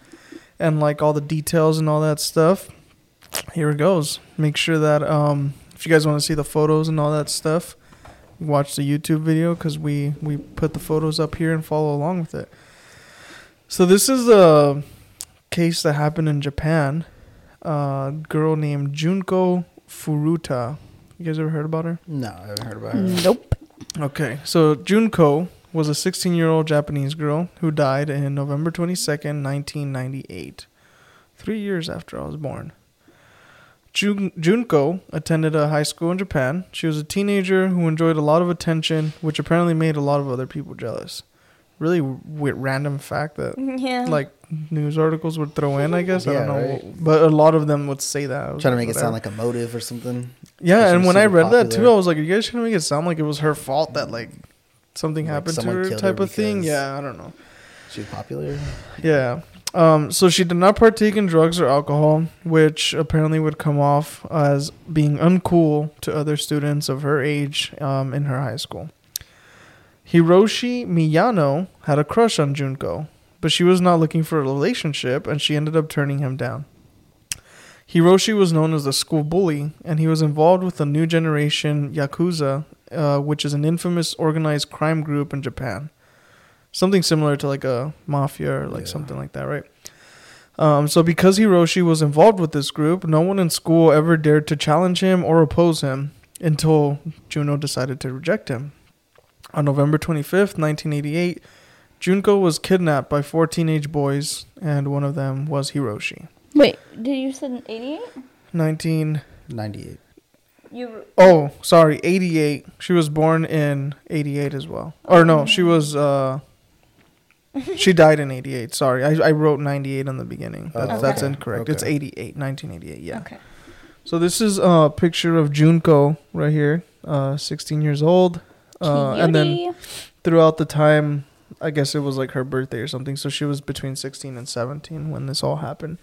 B: and like all the details and all that stuff. Here it goes. Make sure that um, if you guys want to see the photos and all that stuff, watch the YouTube video because we we put the photos up here and follow along with it. So this is a case that happened in Japan. A girl named Junko Furuta. You guys ever heard about her?
C: No, I haven't heard about her.
E: Nope.
B: Okay, so Junko was a 16 year old Japanese girl who died in November 22nd, 1998, three years after I was born. Jun- Junko attended a high school in Japan. She was a teenager who enjoyed a lot of attention, which apparently made a lot of other people jealous. Really w- random fact that
D: Yeah.
B: like news articles would throw in, I guess. I don't know,
C: right.
B: but a lot of them would say that. I was
C: Trying to
B: like,
C: make it sound like a motive or something.
B: Yeah, and when I
C: super
B: read that too. I was like, "Are you guys trying to make it sound like it was her fault that like something
C: Like
B: happened to her, type
C: her
B: of thing?" Yeah, I don't know.
C: She was popular.
B: Yeah. Um, so she did not partake in drugs or alcohol, which apparently would come off as being uncool to other students of her age um, in her high school. Hiroshi Miyano had a crush on Junko, but she was not looking for a relationship, and she ended up turning him down. Hiroshi was known as the school bully, and he was involved with the new generation Yakuza, uh, which is an infamous organized crime group in Japan. Something similar to like a mafia or like
C: Yeah.
B: something like that, right? Um, so because Hiroshi was involved with this group, no one in school ever dared to challenge him or oppose him until Junko decided to reject him. On November 25th, 1988, Junko was kidnapped by four teenage boys, and one of them was Hiroshi.
E: Wait, did you say 88?
B: 19.
C: Ninety-eight.
E: You
B: Oh, sorry, 88. She was born in 88 as well. Or no, she was. uh She died in 88. Sorry, I, I wrote 98 in the beginning.
C: Oh,
B: That's, that's
D: okay.
B: incorrect. It's 88, 1988. Yeah.
D: Okay.
B: So this is a picture of Junko right here, uh, 16 years old. Uh, and then throughout the time I guess it was like her birthday or something. So she was between 16 and 17 when this all happened.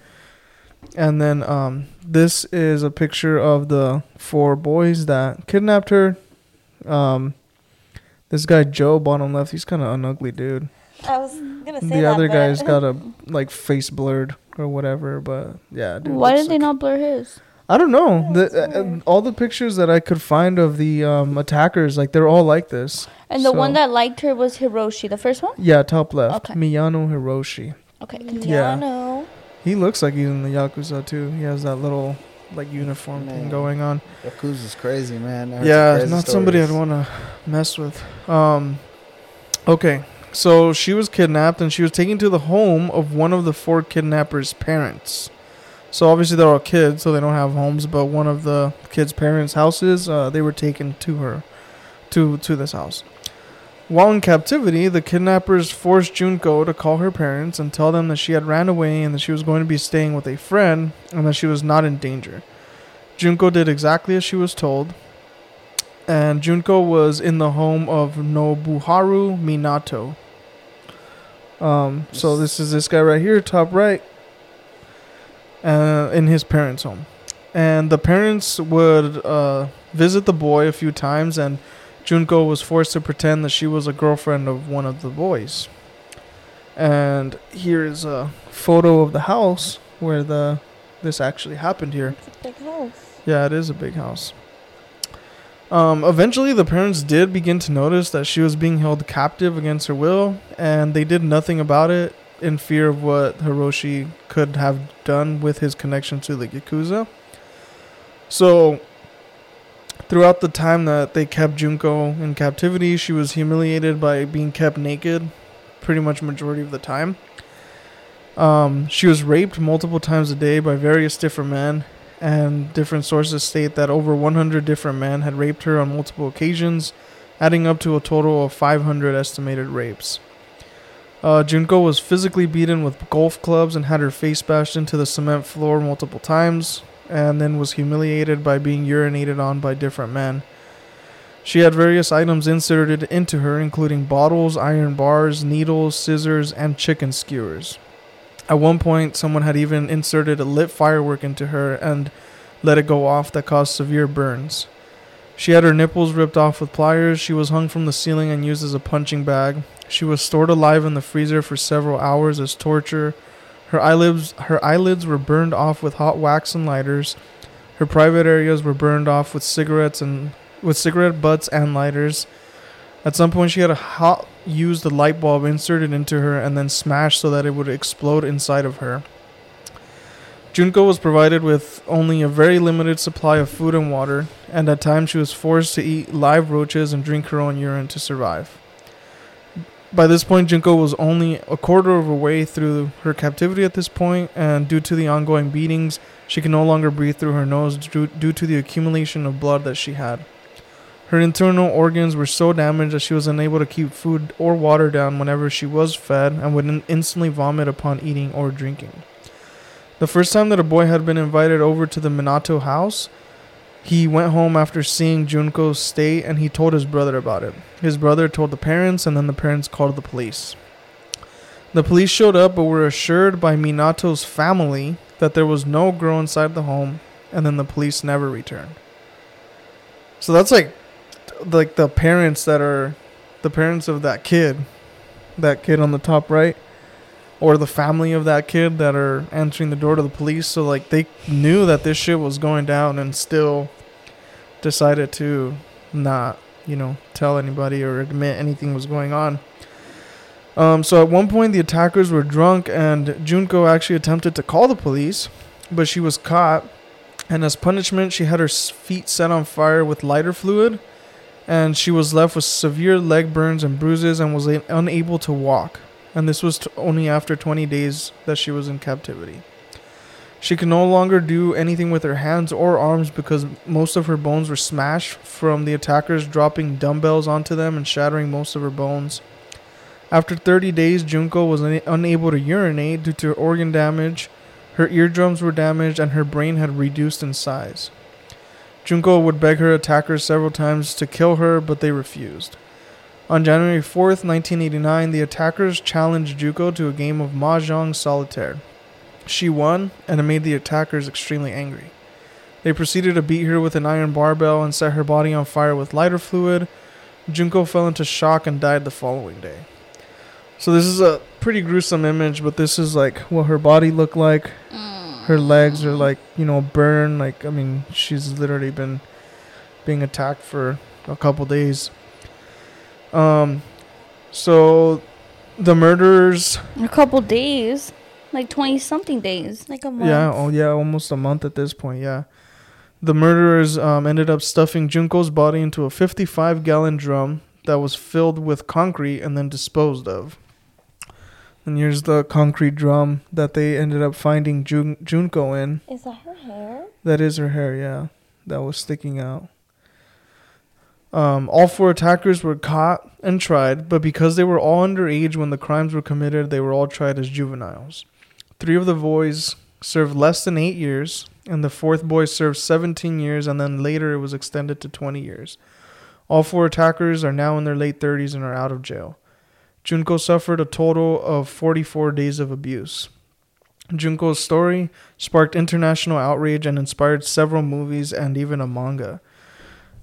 B: And then um, this is a picture of the four boys that kidnapped her. Um, this guy Joe, bottom left, he's kind of an ugly dude.
D: I was gonna say
B: The
D: that,
B: other
D: but-
B: guy's got a like face blurred or whatever, but yeah, dude.
E: Why
B: looks
E: did they
B: like-
E: not blur his?
B: I don't know.
D: Yeah,
B: the, uh, all the pictures that I could find of the um, attackers, like they're all like this.
E: And the one that liked her was Hiroshi, the first one.
B: Yeah, top left,
E: Okay.
B: Miyano Hiroshi.
E: Okay, continue.
B: Yeah. He looks like he's in the yakuza too. He has that little like uniform thing going on.
C: Yakuza's crazy, man.
B: Yeah,
C: crazy
B: not somebody I'd want to mess with. Um, okay, so she was kidnapped and she was taken to the home of one of the four kidnappers' parents. So obviously they're all kids, so they don't have homes. But one of the kids' parents' houses, uh, they were taken to her, to to this house. While in captivity, the kidnappers forced Junko to call her parents and tell them that she had ran away and that she was going to be staying with a friend and that she was not in danger. Junko did exactly as she was told, and Junko was in the home of Nobuharu Minato. Um, so this is this guy right here, top right, uh, in his parents' home, and the parents would uh, visit the boy a few times, and Junko was forced to pretend that she was a girlfriend of one of the boys. And here is a photo of the house where the this actually happened here.
D: It's a big house.
B: Yeah, it is a big house. Um, eventually, the parents did begin to notice that she was being held captive against her will, and they did nothing about it in fear of what Hiroshi could have done with his connection to the Yakuza. So, throughout the time that they kept Junko in captivity, she was humiliated by being kept naked pretty much majority of the time. Um, she was raped multiple times a day by various different men, and different sources state that over 100 different men had raped her on multiple occasions, adding up to a total of 500 estimated rapes. Uh, Junko was physically beaten with golf clubs and had her face bashed into the cement floor multiple times, and then was humiliated by being urinated on by different men. She had various items inserted into her, including bottles, iron bars, needles, scissors, and chicken skewers. At one point, someone had even inserted a lit firework into her and let it go off that caused severe burns. She had her nipples ripped off with pliers. She was hung from the ceiling and used as a punching bag. She was stored alive in the freezer for several hours as torture. Her eyelids, her eyelids were burned off with hot wax and lighters. Her private areas were burned off with cigarettes and with cigarette butts and lighters. At some point, she had a hot used light bulb inserted into her and then smashed so that it would explode inside of her. Junko was provided with only a very limited supply of food and water, and at times she was forced to eat live roaches and drink her own urine to survive. By this point, Junko was only a quarter of a way through her captivity at this point, and due to the ongoing beatings, she could no longer breathe through her nose due, due to the accumulation of blood that she had. Her internal organs were so damaged that she was unable to keep food or water down whenever she was fed and would in- instantly vomit upon eating or drinking. The first time that a boy had been invited over to the Minato house, he went home after seeing Junko's state and he told his brother about it. His brother told the parents and then the parents called the police. The police showed up but were assured by Minato's family that there was no girl inside the home and then the police never returned. So that's like like the parents that are the parents of that kid, that kid on the top right, or the family of that kid that are answering the door to the police. So like they knew that this shit was going down and still decided to not, you know, tell anybody or admit anything was going on. Um, so at one point the attackers were drunk and Junko actually attempted to call the police, but she was caught. And as punishment, she had her feet set on fire with lighter fluid and she was left with severe leg burns and bruises and was unable to walk. And this was t- only after 20 days that she was in captivity. She could no longer do anything with her hands or arms because most of her bones were smashed from the attackers dropping dumbbells onto them and shattering most of her bones. After 30 days, Junko was una- unable to urinate due to organ damage. Her eardrums were damaged and her brain had reduced in size. Junko would beg her attackers several times to kill her, but they refused. On January 4th, 1989, the attackers challenged Junko to a game of Mahjong Solitaire. She won, and it made the attackers extremely angry. They proceeded to beat her with an iron barbell and set her body on fire with lighter fluid. Junko fell into shock and died the following day. So this is a pretty gruesome image, but this is like what her body looked like. Her legs are like, you know, burned. Like, I mean, she's literally been being attacked for a couple days. Um, so the murderers,
E: A couple days, like twenty something days.
D: Like a month.
B: yeah, oh yeah, almost a month at this point, yeah. The murderers um, ended up stuffing Junko's body into a 55 gallon drum that was filled with concrete and then disposed of. And here's the concrete drum that they ended up finding Jun- Junko in.
D: Is that her hair?
B: That is her hair, yeah. That was sticking out. Um, all four attackers were caught and tried, but because they were all underage when the crimes were committed, they were all tried as juveniles. Three of the boys served less than eight years, and the fourth boy served 17 years, and then later it was extended to 20 years. All four attackers are now in their late 30s and are out of jail. Junko suffered a total of 44 days of abuse. Junko's story sparked international outrage and inspired several movies and even a manga.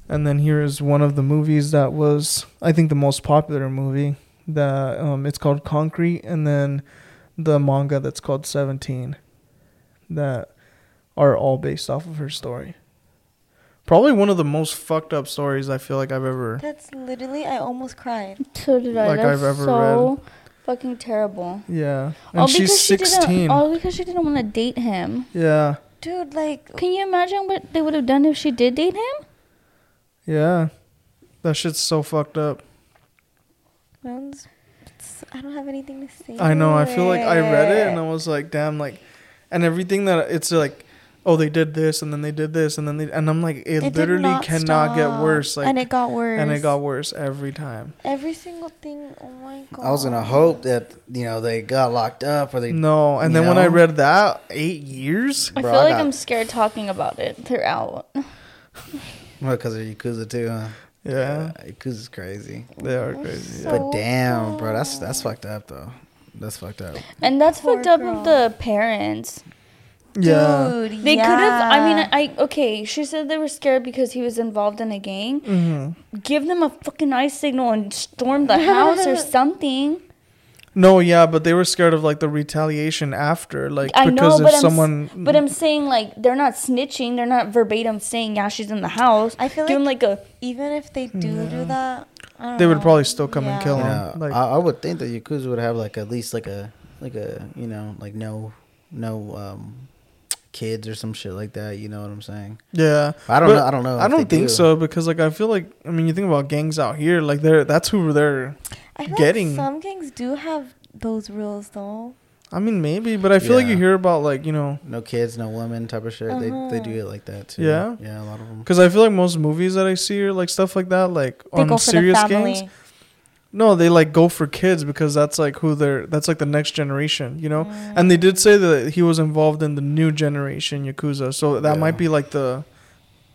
B: And then here is one of the movies that was, I think, the most popular movie. That um, it's called Concrete, and then the manga that's called Seventeen, that are all based off of her story. Probably one of the most fucked up stories I feel like I've ever.
D: That's literally. I almost cried.
E: So did I.
B: Like
E: That's
B: I've ever
E: so fucking terrible.
B: Yeah, and
E: all
B: she's
E: because she didn't. All because she didn't want to date him.
B: yeah,
D: Dude, like,
E: Can you imagine what they would have done if she did date him?
B: Yeah, that shit's so fucked up.
D: it's- it's- I don't have anything to say.
B: I know. I
D: to
B: feel like I read it and
D: it.
B: I was like, damn, like, and everything that it's like, oh, they did this and then they did this and then they, and I'm like, it,
D: It
B: literally
D: not
B: cannot get worse. Like,
D: and it got worse.
B: and it got worse every time.
D: every single thing. Oh my god.
C: I was gonna hope that you know they got locked up or they.
B: No, and
C: you
B: then when I read that, eight years.
E: I
C: Bro,
E: feel
C: I
E: like
C: got-
E: I'm scared talking about it throughout.
C: Well, because of Yakuza too, huh?
B: Yeah,
C: Yakuza's crazy.
B: they are crazy. Yeah.
C: But
D: So
C: damn, bro, that's that's fucked up though. That's fucked up.
E: And that's
D: Poor
E: fucked up
D: girl.
E: of the parents.
B: Yeah.
D: Dude,
E: They could have. I mean. I okay. She said they were scared because he was involved in a gang.
B: hmm
E: Give them a fucking ice signal and storm the house or something.
B: No, yeah, but they were scared of like the retaliation after, like
E: I
B: because
E: know, but
B: if
E: I'm,
B: someone.
E: but I'm saying like they're not snitching. They're not verbatim saying yeah she's in the house.
D: I feel
E: Give them
D: like,
E: like a
D: even if they do do that, I don't
B: They would probably still come and
D: Yeah.
B: kill him.
C: Yeah,
B: like-
C: I, I would think that Yakuza would have like at least like a like a you know like no no um kids or some shit like that. You know what I'm saying?
B: yeah,
C: I don't
B: But
C: know. I don't know.
B: I don't think
C: do.
B: so because like I feel like I mean you think about gangs out here like they're that's who they're
D: I feel
B: getting-
D: like some gangs do have those rules though.
B: I mean maybe but I feel like you hear about like you know
C: No kids, no women type of shit. They they do
D: Uh-huh.
C: it like that too.
B: Yeah?
C: yeah, a lot of them.
B: because I feel like most movies that I see are like stuff like that like
D: They
B: on
D: go for
B: serious
D: family.
B: gangs no they like go for kids because that's like who they're that's like the next generation you know and they did say that he was involved in the new generation yakuza so that
C: Yeah.
B: might be like the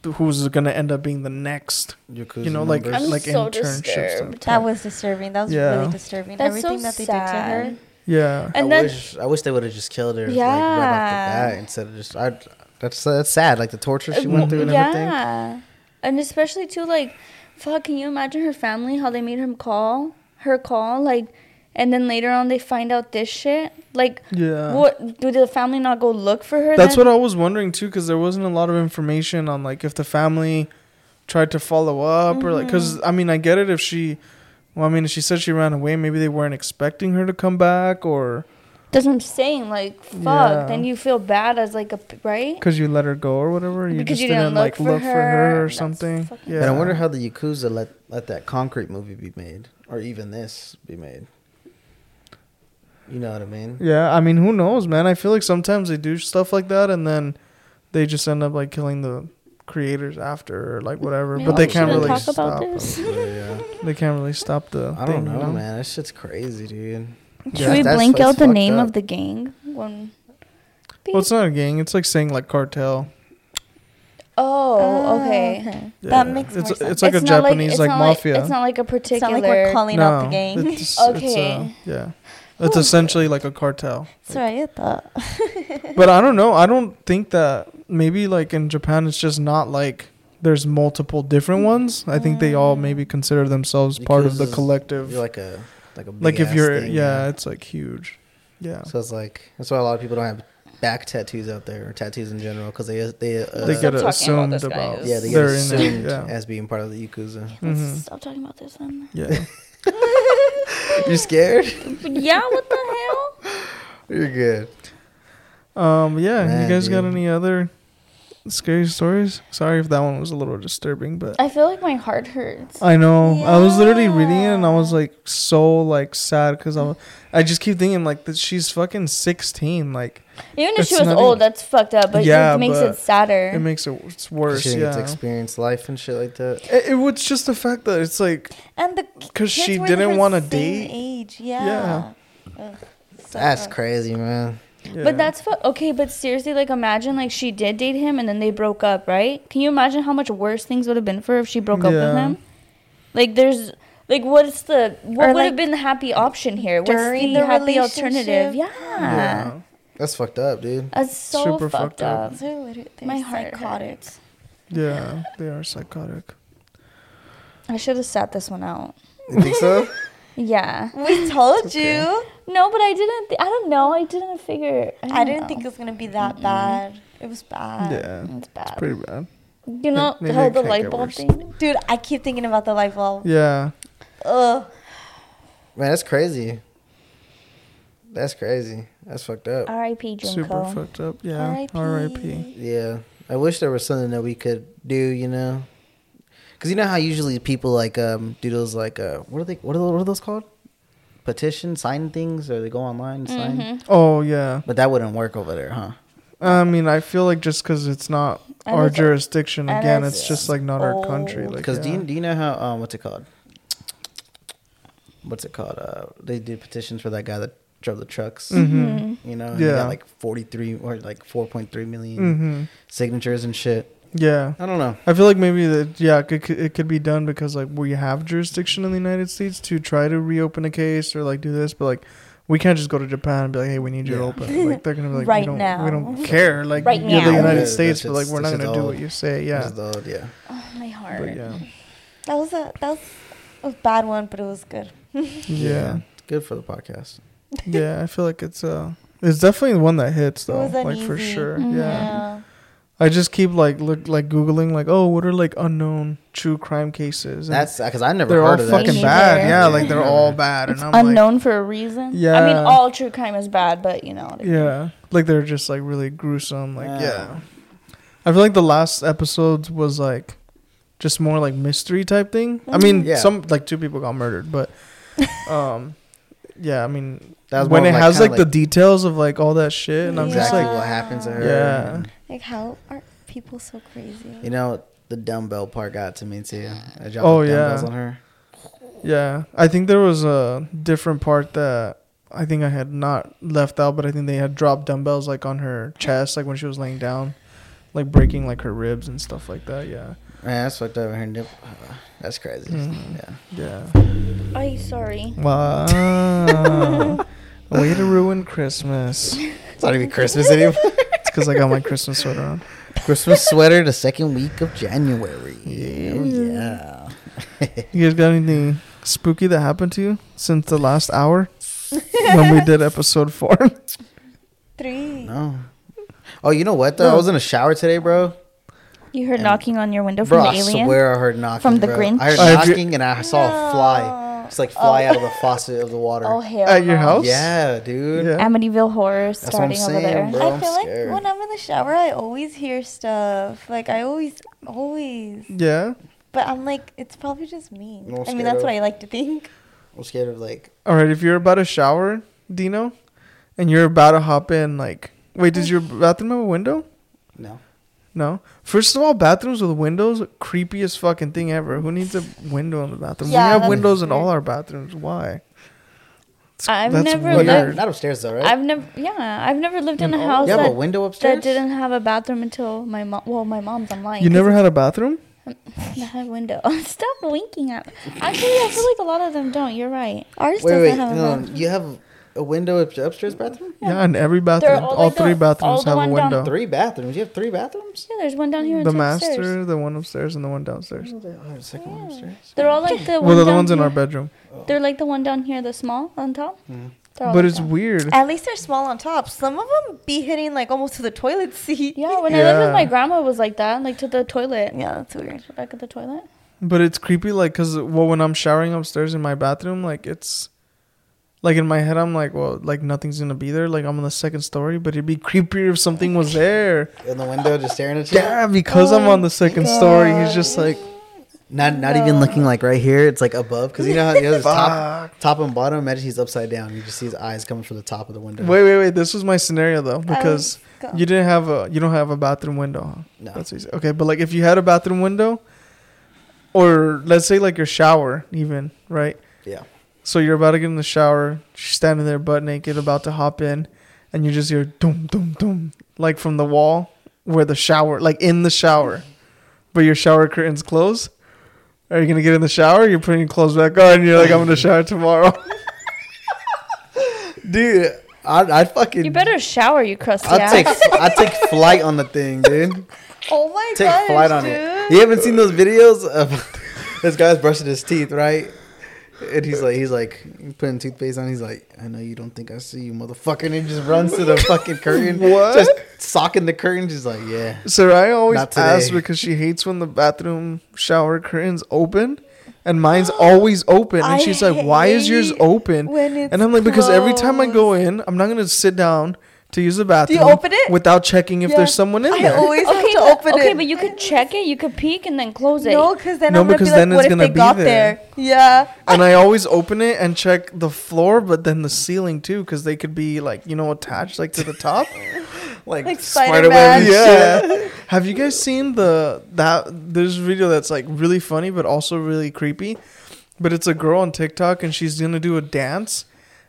B: who's gonna end up being the next
C: Yakuza
B: You know, like-
C: members.
E: I'm
B: like
E: so
B: internships
D: That was disturbing. That was
B: Yeah.
D: really disturbing.
E: That's
D: Everything
E: so
D: that they did to her.
B: yeah
E: And
C: I
E: then
C: wish I wish they would have just killed her. like, right
E: Yeah.
C: off the bat instead of just. I, that's that's sad. Like the torture she went through and everything.
E: yeah, and especially too like, fuck. Can you imagine her family? How they made him call her call like, and then later on they find out this shit. Like,
B: yeah
E: what do the family not go look for her?
B: That's
E: then?
B: what I was wondering too, because there wasn't a lot of information on like if the family tried to follow up or like, because mm-hmm. I mean, I get it if she, well, I mean, if she said she ran away, maybe they weren't expecting her to come back, or
E: That's what I'm saying. Like, fuck.
B: Yeah.
E: Then you feel bad as like a right.
B: because you let her go or whatever. You
E: Because
B: just
E: you
B: didn't,
E: didn't
B: like
E: look for
B: look for her
E: her.
B: or
E: That's
B: something. Yeah,
C: And I wonder how the Yakuza let let that concrete movie be made, or even this be made. You know what I mean?
B: Yeah, I mean, who knows, man? I feel like sometimes they do stuff like that, and then they just end up like killing the creators after or like whatever.
E: Maybe
B: but they can't really
E: talk about
B: stop.
E: this.
C: But, yeah.
B: They can't really stop the.
C: I
B: thing,
C: don't
B: you
C: know, man. That shit's crazy, dude.
E: Should
B: Yeah.
E: we
C: That's-
E: blank out the name
C: up.
E: of the gang? When
B: Well, it's not a gang. It's like saying like cartel.
E: Oh, okay.
B: Yeah.
D: That makes
B: it's
D: more sense.
B: it's like a
E: not
B: Japanese
E: it's
B: like
E: not
B: mafia.
E: it's not like a
D: It's
E: particular.
D: not like we're calling
B: no,
D: out the gang.
B: It's, it's, uh,
E: Okay.
B: yeah, it's essentially like a cartel.
D: Sorry, I thought.
B: But I don't know. I don't think that maybe like in Japan it's just not like there's multiple different ones. I think they all maybe consider themselves part of the collective.
C: You're like a like a
B: like if
C: big-ass
B: you're
C: thing,
B: yeah, it's like huge. Yeah.
C: So it's like that's why a lot of people don't have back tattoos out there or tattoos in general because they they uh,
B: they get
E: talking about
B: assumed about
C: yeah they get assumed
B: it. Yeah.
C: as being part of the yakuza.
E: Let's
B: Mhm.
E: stop talking about this then.
B: Yeah.
C: You're scared?
E: yeah, what the hell?
C: You're good.
B: Um yeah,
C: Man,
B: you guys got any other scary stories? Sorry if that one was a little disturbing, but
E: I feel like my heart hurts.
B: I know. I was literally reading it and I was like so like sad cuz I was, I just keep thinking like that she's fucking 16 like
E: Even if she was old,
B: even-
E: that's fucked up. But
B: Yeah,
E: it makes
B: but
E: it sadder.
B: it makes it it's
C: 'Cause
B: worse.
C: She didn't to
B: Yeah.
C: experience life and shit like that.
B: It, it was just the fact that it's like
D: And the because
B: she didn't wanna date.
D: Age, yeah.
B: Yeah.
D: Ugh, so
C: That's
D: gross.
C: crazy, man.
B: Yeah.
E: But that's fu- okay. But seriously, like imagine like she did date him and then they broke up, right? Can you imagine how much worse things would have been for her if she broke up with him? Like there's like what's the what
D: Or,
E: would have been the happy option here? What's
D: during
E: the,
D: the
E: happy alternative? Yeah.
B: yeah.
C: That's fucked up, dude.
E: That's so
B: Super
E: fucked,
B: fucked up.
E: up.
D: They're literally they're
E: My heart
D: psychotic.
E: hurts.
B: Yeah, they are psychotic.
E: I should have sat this one out.
C: You think so?
E: Yeah.
D: We told
C: okay.
D: you.
E: No, but I didn't. Th- I don't know. I didn't figure. I,
D: I
E: don't
D: didn't
E: know.
D: think it was gonna be that bad. It was bad.
B: yeah,
E: it's bad.
B: it's pretty bad.
E: you know
B: Maybe
E: how
B: it
E: the
B: can't
E: light
B: get
E: bulb
B: worse.
E: thing.
D: Dude, I keep thinking about the light bulb.
B: Yeah,
D: Ugh.
C: Man, that's crazy. That's crazy. That's fucked up.
E: R.I.P.
B: super
E: Junko.
B: fucked up. Yeah,
D: R.I.P.
B: R.I.P.
C: Yeah, I wish there was something that we could do. You know, because you know how usually people like um do those like uh what are they what are those, what are those called? Petition sign things or they go online and sign.
E: Mhm.
B: Oh yeah.
C: But that wouldn't work over there, huh?
B: I mean, I feel like just because it's not
E: And
B: our
E: it's-
B: jurisdiction,
E: and
B: again,
E: it's
B: it's just like not our country.
D: old.
B: Like,
C: Because do
B: yeah.
C: you do you know how um what's it called? What's it called? Uh, they did petitions for that guy that drove the trucks.
B: Mhm.
C: You know, and he
B: Yeah.
C: got like forty three or like four point three million
B: Mhm.
C: signatures and shit.
B: Yeah.
C: I don't know.
B: I feel like maybe that yeah, it could, it could be done because like we have jurisdiction in the United States to try to reopen a case or like do this, but like we can't just go to Japan and be like, hey, we need you to
C: Yeah.
B: open. Like they're gonna be like,
D: Right
B: we don't,
D: now.
B: we don't care. Like
E: Right
B: you're the. United
C: Yeah,
B: States, but like we're not gonna
C: shit's
B: do
C: old.
B: what you say. Yeah,
C: This is the- yeah.
E: Oh, my heart.
B: but yeah,
D: That was a that was a bad one, but it was good.
B: yeah,
C: Good for the podcast.
B: yeah. I feel like it's uh, it's definitely the one that hits
D: It
B: though,
D: was
B: like for
D: uneasy.
B: sure.
E: Mhm.
B: Yeah.
D: Yeah.
B: I just keep like look like googling like oh what are like unknown true crime cases. And
C: That's because I never
B: they're all
C: heard of that.
B: fucking
E: Me
B: bad. Yeah, like they're all bad,
E: It's
B: and I'm like.
E: unknown for a reason. Yeah, I mean, all true crime is bad, but you know. what
B: Yeah, like they're just like really gruesome. Like
C: Yeah.
B: yeah, I feel like the last episodes was like just more like mystery type thing. I mean,
C: Yeah.
B: some like two people got murdered, but um, yeah. I mean,
C: That was
B: when it
C: like,
B: has
C: kinda
B: like, the details of like all that shit, and I'm just like,
C: what happens to her.
B: Yeah.
C: And,
D: Like how are people so crazy?
C: you know, the dumbbell part got to me too. I dropped
B: Oh,
C: dumbbells
B: yeah.
C: on her.
B: yeah. I think there was a different part that. I think I had not left out, but I think they had dropped dumbbells like on her chest, like when she was laying down, like breaking like her ribs and stuff like that. Yeah,
C: Man, that's fucked up. Her nip. that's crazy.
B: Mhm.
C: Yeah.
B: yeah.
E: I sorry.
B: Wow. Way to ruin Christmas.
C: It's not even Christmas anymore.
B: It's because I got my Christmas sweater on.
C: Christmas sweater the second week of January. Oh, yeah.
B: You guys got anything spooky that happened to you since the last hour when we did episode four?
D: Three.
C: No. Oh, you know what though? I was in a shower today, bro.
E: You heard knocking on your window from
C: I
E: the alien.
C: swear I heard knocking.
E: From the
C: bro.
E: Grinch?
C: I heard
B: have you-
C: knocking and I saw a fly.
D: No.
C: It's like fly
D: Oh.
C: out of the faucet of the water.
E: Oh hell.
B: At your
E: no.
B: house?
C: Yeah, dude.
B: Yeah.
E: Amityville horror
C: what I'm
E: starting over
C: saying,
E: there.
C: bro.
D: I
C: I'm
D: feel like when I'm in the shower, I always hear stuff. Like I always, always.
B: Yeah.
D: But I'm like, it's probably just me.
C: You
D: I mean, that's
C: of?
D: what I like to think.
C: I'm scared of like.
B: All right. If you're about to shower, Dino, and you're about to hop in, like, wait, does mm. your bathroom have a window?
C: No.
B: No. First of all, bathrooms with windows, creepiest fucking thing ever. Who needs a window in the bathroom?
D: Yeah,
B: we have
D: that's
B: windows in all our bathrooms. Why?
E: I've
B: That's
E: never
B: weird.
C: not,
E: lived.
C: not upstairs though, right?
E: I've never, yeah, I've never lived in
B: In
E: a
B: oh,
E: house
C: you have a
E: that,
C: window upstairs.
E: that didn't have a bathroom until my mom. Well, my mom's. I'm lying.
B: You
E: 'cause
B: never had a bathroom?
E: it had a window. Stop winking at me. Actually, I feel like a lot of them don't. You're right.
D: Ours
C: Wait,
D: doesn't
C: wait,
D: have a
C: no,
D: bathroom.
C: you have a window up upstairs bathroom?
B: Yeah, and every bathroom,
E: all
B: all,
E: like
B: three
E: all
B: bathrooms
E: the
B: have a
E: one down
B: window.
C: Three bathrooms. You have three bathrooms?
E: Yeah, there's one down here.
B: The master,
E: upstairs.
B: the one upstairs, and the one downstairs.
C: Oh, there's a second one upstairs.
E: They're all like the.
B: Well,
E: one
B: they're the
E: down
B: ones in our bedroom.
E: They're like the one down here, the small on top. Hmm. They're
B: But
E: like
B: it's
E: that.
B: weird.
D: At least they're small on top. Some of them be hitting like almost to the toilet seat.
E: Yeah, when I lived with my grandma, it was like that, like to the toilet.
D: Yeah, that's weird.
E: Back at the toilet.
B: But it's creepy, like, cause well, when I'm showering upstairs in my bathroom, like it's, like in my head, I'm like, well, like nothing's gonna be there. Like I'm on the second story, but it'd be creepier if something was there.
C: In the window, just staring at you.
B: Yeah, because I'm on the second story. He's just like,
C: Not not even looking like right here. It's like above because you know how you know, top top and bottom. Imagine he's upside down. You just see his eyes coming from the top of the window.
B: Wait, wait, wait. This was my scenario though, oh, because
D: go.
B: you didn't have a, you don't have a bathroom window. Huh?
C: No.
B: That's easy. Okay, but like if you had a bathroom window, or let's say like your shower, even right.
C: Yeah.
B: So you're about to get in the shower, she's standing there butt naked, about to hop in, and you just hear dum dum dum, like from the wall where the shower, like in the shower, but your shower curtains closed. Are you gonna get in the shower? You're putting your clothes back on. And you're like, I'm gonna shower tomorrow.
C: Dude, I'd, I'd fucking.
E: You better shower, you crusty
C: I'd
E: ass.
C: take I'd take flight on the thing, dude.
D: Oh my
C: Take
D: gosh,
C: flight on
D: dude.
C: it. You haven't seen those videos of this guy's brushing his teeth, right? And he's like, he's like putting toothpaste on. He's like, I know you don't think I see you, motherfucker. And he just runs to the fucking curtain,
B: What?
C: just socking the curtain. She's like, yeah.
B: So I always
C: Not
B: ask because she hates when the bathroom shower curtains open, and mine's always open. And
D: I
B: she's like, "Why is yours open?"
D: when it's
B: and I'm like, "Because every time I go in, I'm not gonna sit down to use the bathroom.
D: open it?
B: without checking if
D: Yeah.
B: there's someone in
D: I
B: there?"
D: I always have to
E: but,
D: open
E: okay,
D: it.
E: Okay, but you could check it, you could peek and then close it.
D: no, because then
B: No,
D: I'm gonna
B: because
D: be like,
B: then
D: what
B: it's
D: if
B: gonna
D: they
B: be
D: got
B: there.
D: there? Yeah.
B: and I always open it and check the floor, but then the ceiling too, because they could be like you know attached like to the top.
C: Like,
D: Like
C: Spider-Man.
D: Spider-Man.
B: yeah. Have you guys seen the that there's a video that's like really funny but also really creepy? But it's a girl on TikTok and she's gonna do a dance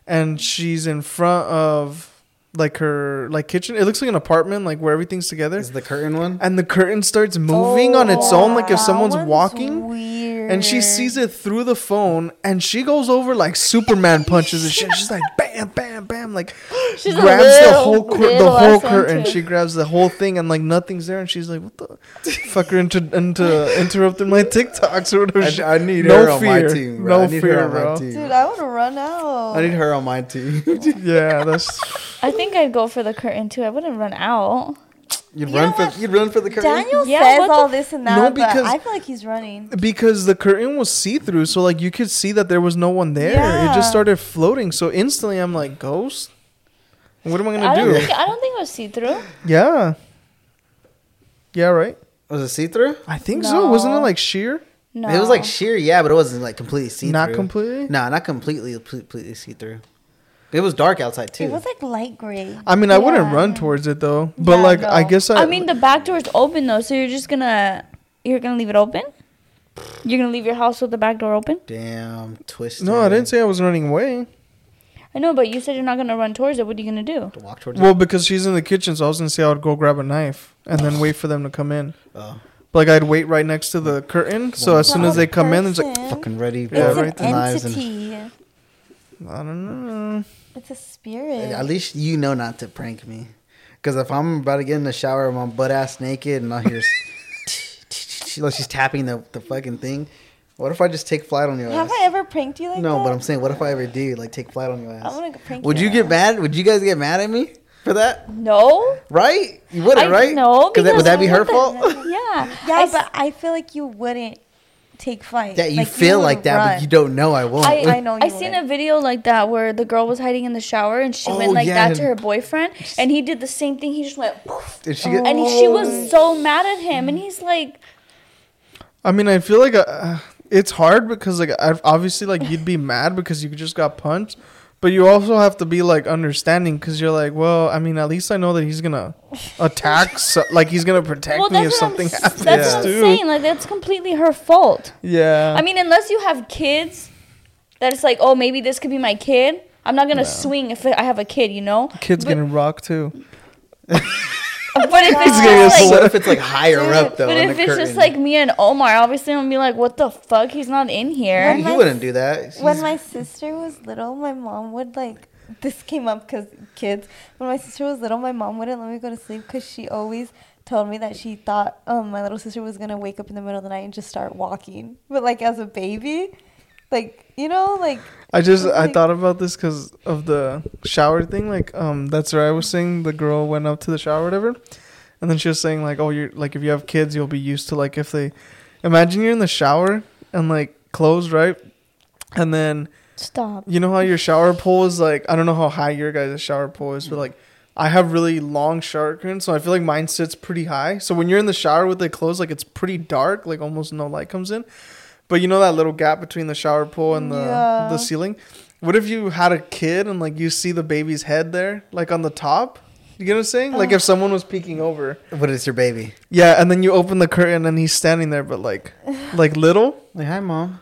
B: and she's in front of like her like kitchen. It looks like an apartment, like where everything's together.
C: Is the curtain one?
B: And the curtain starts moving on its own, like if
D: That
B: someone's
D: one's
B: walking.
D: Weird.
B: And she sees it through the phone, and she goes over like Superman punches and shit. She's like bam, bam, bam, like
E: She's a
B: grabs the whole cur- the whole curtain. She grabs the whole thing, and like nothing's there. And she's like, "What the fucker into into interrupting my TikToks or whatever." shit.
C: I, I need
B: No
C: her on my team. Bro.
B: No
C: I need
B: fear,
C: her on
B: bro.
C: my team.
D: Dude, I want to run out.
C: I need her on my team.
B: yeah, that's
E: I think I'd go for the curtain too. I wouldn't run out.
C: You'd
D: You
C: run for
D: what?
C: you'd run for the curtain.
D: Daniel
E: Yeah,
D: says all this and that,
B: No,
D: but
B: because-
D: I feel like he's running.
B: because the curtain was see through, so like you could see that there was no one there. It just started floating. So instantly, I'm like, "Ghost." What am I
E: I
B: gonna
E: don't
B: do?
E: think I don't think it was see through.
B: Yeah. Yeah, right.
C: Was it see through?
B: I think so. Wasn't it like sheer?
E: No,
C: It was like sheer, yeah, but it wasn't like completely see through.
B: Not completely.
C: No, not completely, completely see through. It was dark outside too.
D: It was like light gray.
B: I mean, I wouldn't run towards it though. But
D: Yeah,
B: like, I guess I.
E: I mean, the back door's open though, so you're just gonna you're gonna leave it open. You're gonna leave your house with the back door open.
C: Damn twist.
B: no, I didn't say I was running away.
E: I know, but you said you're not gonna run towards it. What are you gonna do?
C: to walk towards.
B: Well, because she's in the kitchen, so I was gonna say I would go grab a knife and then wait for them to come in.
C: Oh,
B: But, like I'd wait right next to the curtain, so as soon as they come in, it's like
C: fucking ready.
B: Yeah,
D: it's
B: right
D: an
C: the knives and
D: entity.
B: I don't know.
D: It's a spirit.
C: At least you know not to prank me. Because if I'm about to get in the shower, I'm butt ass naked, and I hear like she's tapping the, the fucking thing. What if I just take flight on your
D: Have
C: ass?
D: Have I ever pranked you like
C: no,
D: that?
C: but I'm saying, what if I ever do like take flight on your ass?
D: I
C: ass?
D: want to prank
C: Would you get mad? Would you guys get mad at me for that?
E: No,
C: Right? You wouldn't,
E: I
C: right?
E: no.
C: Because that, would that be her fault?
E: Yeah,
D: Yeah,
E: I
D: but I feel like you wouldn't take flight.
C: Yeah, you
D: Like,
C: feel
D: would
C: like that,
D: run.
C: but you don't know I won't.
E: I,
D: I know
E: I
D: you
E: seen
D: wouldn't.
E: a video like that where the girl was hiding in the shower and she
C: Oh,
E: went like
C: yeah.
E: that to her boyfriend and he did the same thing. He just went poof,
C: Did she get?
E: and he, she was so mad at him and he's like,
B: I mean, I feel like uh, it's hard because like I've, obviously like you'd be mad because you just got punched, but you also have to be like understanding because you're like, well, I mean, at least I know that he's gonna attack, so, like he's gonna protect
E: well,
B: me if
E: what I'm,
B: something happens
E: that's what I'm saying. Like that's completely her fault.
B: Yeah.
E: I mean, unless you have kids, that it's like, oh, maybe this could be my kid. I'm not gonna swing if I have a kid, you know.
B: Kids
E: but,
B: gonna rock too.
E: But if it's just like,
C: what if it's like higher up though?
E: but if it's
C: curtain?
E: just like me and Omar, obviously I'm gonna be like, what the fuck? He's not in here.
D: When
C: he
D: my
C: wouldn't do that.
D: when my sister was little, my mom would like. This came up because kids. When my sister was little, my mom wouldn't let me go to sleep because she always told me that she thought um, my little sister was gonna wake up in the middle of the night and just start walking. But like as a baby, like you know, like
B: I just I thought about this because of the shower thing. Like, um, that's where I was saying the girl went up to the shower, or whatever, and then she was saying like, oh, you're like if you have kids, you'll be used to like if they, imagine you're in the shower and like closed right, and then
E: Stop.
B: you know how your shower pole is like I don't know how high your guys' shower pole is, but like I have really long shower curtains, so I feel like mine sits pretty high. So when you're in the shower with it closed, like it's pretty dark, like almost no light comes in. But you know that little gap between the shower pole and the
D: Yeah.
B: the ceiling. What if you had a kid and like you see the baby's head there, like on the top? You get what I'm saying? Like if uh. someone was peeking over.
C: But it's your baby?
B: Yeah, and then you open the curtain and he's standing there, but like like little.
C: Like, hi, mom.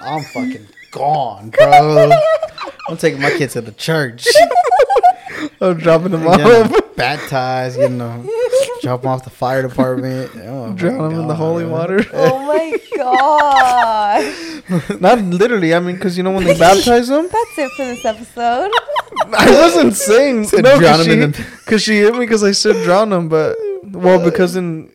C: I'm fucking gone, bro. I'm taking my kids to the church.
B: I'm dropping them
C: Getting
B: off.
C: them baptized, getting them, drop them off the fire department. Oh,
B: Drown
C: my
B: him in the holy water.
D: oh my god,
B: Not literally. I mean, because you know when they baptize them.
D: that's it for this episode.
B: I wasn't saying
C: Said
B: no
C: drown
B: because
C: him
B: she,
C: in the-
B: 'cause she hit me because I said drown them, but well because in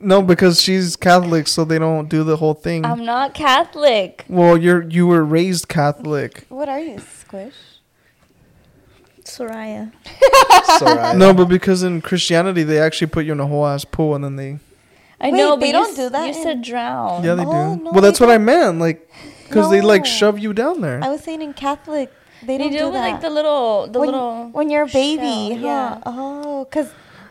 B: no because she's Catholic, so they don't do the whole thing.
E: I'm not Catholic.
B: well, you're you were raised Catholic.
D: what are you, Squish?
E: Soraya.
C: Soraya.
B: No, but because in Christianity they actually put you in a whole ass pool and then they
E: I
D: Wait,
E: know, but
D: they
E: you
D: don't
E: s-
D: do that
E: You
D: in-
E: said drown.
B: yeah they
D: Oh,
B: do.
D: no,
B: well, that's
D: they
B: what I meant, like because they like
D: No.
B: shove you down there.
D: I was saying in Catholic, they,
E: They
D: don't
E: do
D: do,
E: it with
D: that.
E: like the little, the
D: when,
E: little.
D: when you're a baby,
E: shell,
D: huh?
E: yeah.
D: Oh, because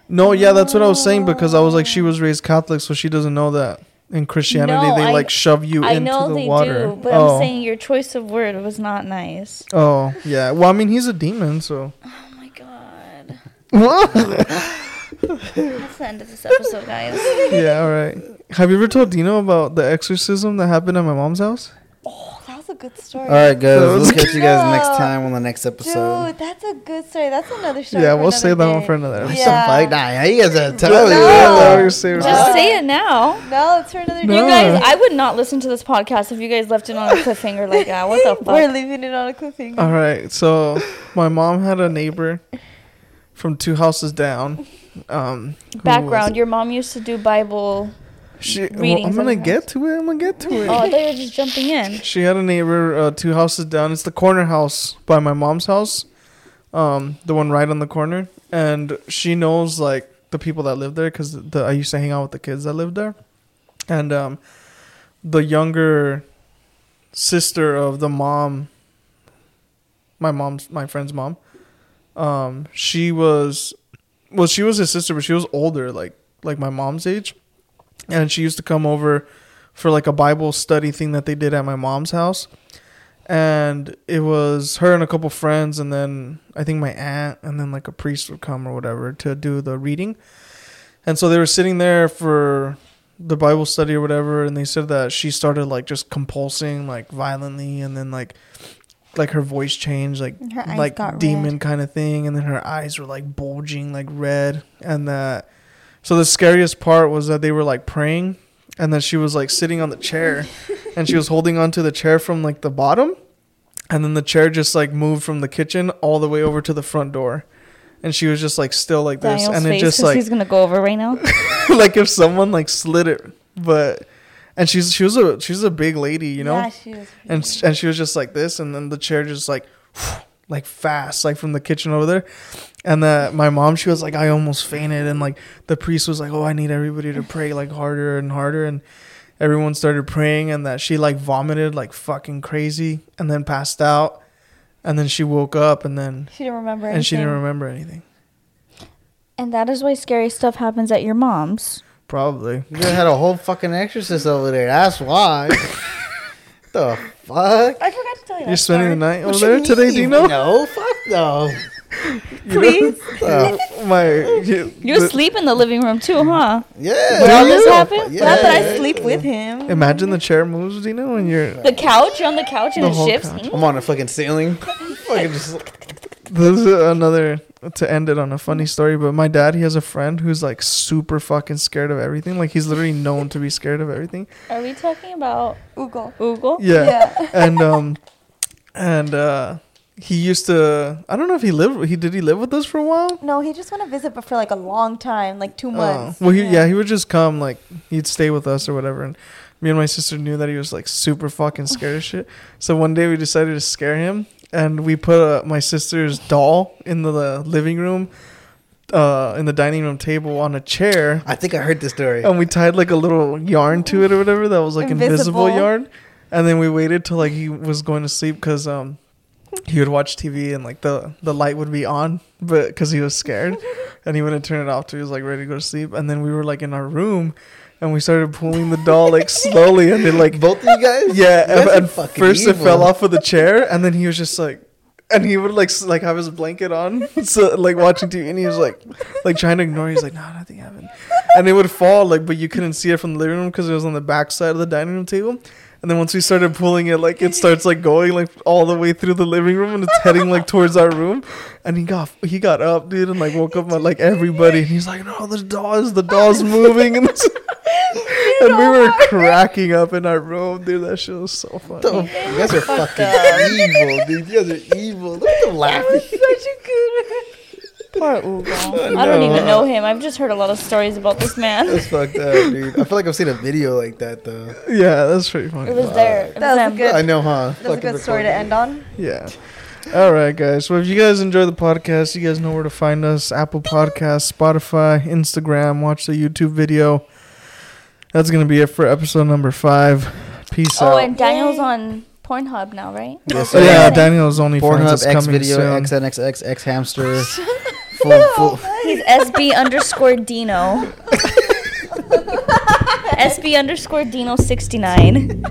B: no, yeah, that's what I was saying because I was like she oh. was raised Catholic, so she doesn't know that in Christianity
E: No,
B: they
E: I-
B: like shove you
E: I
B: into
E: know
B: the
E: they
B: water.
E: do, but
B: oh.
E: I'm saying your choice of word was not nice.
B: Oh yeah. Well, I mean he's a demon, so.
E: Oh my god. That's the end of this episode, guys.
B: yeah, all right. Have you ever told Dino about the exorcism that happened at my mom's house?
D: oh, that was a good story.
C: All right, guys.
B: That was
C: We'll catch you guys next time on the next episode.
D: Dude, that's a good story. That's another story.
B: yeah, we'll
D: another
B: save that one
D: day.
B: for another
C: What
B: episode.
C: the
D: Yeah.
C: fuck? Nah, you guys are
B: No.
C: telling
B: No,
C: me.
B: we'll save
E: Just
B: that.
E: say it now.
D: No, it's for another
B: No.
E: You guys, I would not listen to this podcast if you guys left it on a cliffhanger like that. What the fuck?
D: We're leaving it on a cliffhanger.
B: All right. So my mom had a neighbor from two houses down. Um,
E: Background: Your mom used to do Bible.
B: She, well, I'm gonna get to it. I'm gonna get to it.
E: Oh, I thought you were just jumping in.
B: She had a neighbor uh, two houses down. It's the corner house by my mom's house, um, the one right on the corner. And she knows like the people that live there because the, I used to hang out with the kids that lived there. And um, the younger sister of the mom, my mom's my friend's mom, um, she was, well, she was his sister, but she was older, like like my mom's age, and she used to come over for like a Bible study thing that they did at my mom's house. And it was her and a couple friends, and then I think my aunt, and then like a priest would come or whatever to do the reading. And so they were sitting there for the Bible study or whatever, and they said that she started like just compulsing like violently, and then like like her voice changed, like like demon
D: red.
B: kind of thing, and then her eyes were like bulging like red, and that. So the scariest part was that they were like praying, and then she was like sitting on the chair, and she was holding onto the chair from like the bottom, and then the chair just like moved from the kitchen all the way over to the front door, and she was just like still like this,
E: Daniel's
B: and it
E: face,
B: just
E: 'cause
B: like
E: he's gonna go over right now.
B: like if someone like slid it, but and she's she was a she's a big lady, you know,
D: Yeah, she was.
B: and s- and she was just like this, and then the chair just like like fast, like from the kitchen over there, and that my mom she was like I almost fainted, and like the priest was like oh I need everybody to pray like harder and harder, and everyone started praying, and that she like vomited like fucking crazy, and then passed out, and then she woke up, and then
D: She didn't remember.
B: and she didn't
D: anything.
B: remember anything,
E: and that is why scary stuff happens at your mom's.
B: probably.
C: You had a whole fucking exorcist over there. That's why. the fuck?
D: I forgot to tell you.
B: You're
D: that
B: spending the night
C: What
B: over
C: you
B: there today,
C: mean?
B: Dino?
C: No, fuck no.
D: Please.
C: The uh,
B: my you,
E: You
B: the-
E: sleep in the living room too, huh?
C: Yeah.
E: When all this
B: you?
E: happened?
C: Yeah.
D: Not that I sleep with him.
B: Imagine the chair moves, Dino, when you're.
E: The couch? You're on the couch and
B: The
E: it shifts?
B: couch.
C: I'm on a fucking ceiling. fucking just.
B: This is another to end it on a funny story, but my dad he has a friend who's like super fucking scared of everything. Like he's literally known to be scared of everything.
E: Are we talking about
D: Ugo.
E: Ugo?
B: Yeah.
D: Yeah.
B: and um and uh he used to I don't know if he lived he did he live with us for a while?
D: No, he just went to visit, but for like a long time, like
B: 2
D: months.
B: well, he, yeah. he would just come, like, he'd stay with us or whatever. And me and my sister knew that he was, like, super fucking scared of shit. So one day we decided to scare him. And we put uh, my sister's doll in the, the living room, uh, in the dining room table on a chair.
C: I think I heard this story.
B: And we tied, like, a little yarn to it or whatever that was, like, invisible,
D: Invisible.
B: yarn. And then we waited till, like, he was going to sleep because, um, he would watch TV and like the the light would be on, but because he was scared, and he wouldn't turn it off till he was like ready to go to sleep. And then we were like in our room, and we started pulling the doll like slowly, and then like
C: Both of you guys?
B: yeah,
C: You
B: and,
C: guys
B: and
C: fucking
B: first it fell off of the chair, and then he was just like. And he would like like have his blanket on, so like watching TV, and he was like, like trying to ignore. it. He's like, no, nothing happened, and it would fall like, but you couldn't see it from the living room because it was on the back side of the dining room table. And then once we started pulling it, like it starts like going like all the way through the living room, and it's heading like towards our room. And he got he got up, dude, and like woke up my, like everybody, and he's like, "No, the doll's the doll's moving," and, it's- and we were cracking up in our room, dude. That shit was so funny.
C: The- you guys are fucking evil, dude. You guys are evil. Look at them laughing.
E: Poor Ugo. I don't even know him. I've just heard a lot of stories about this man.
C: That's fucked up, dude. I feel like I've seen a video like that though.
B: Yeah, that's pretty funny.
E: It was there. It
D: That was a good-
C: I know, huh?
D: That's a good story to end on.
B: Yeah. All right, guys. Well, if you guys enjoy the podcast, you guys know where to find us: Apple Podcasts, Spotify, Instagram. Watch the YouTube video. That's gonna be it for episode number five. Peace
E: Oh,
B: out.
E: Oh, and Daniel's on Pornhub now, right?
C: Yes,
B: Oh,
C: sir.
B: yeah, Daniel's only
C: Pornhub,
B: is
C: X
B: coming
C: video,
B: soon.
C: XNXX, X hamster. full, full.
E: He's SB underscore Dino. SB underscore Dino 69.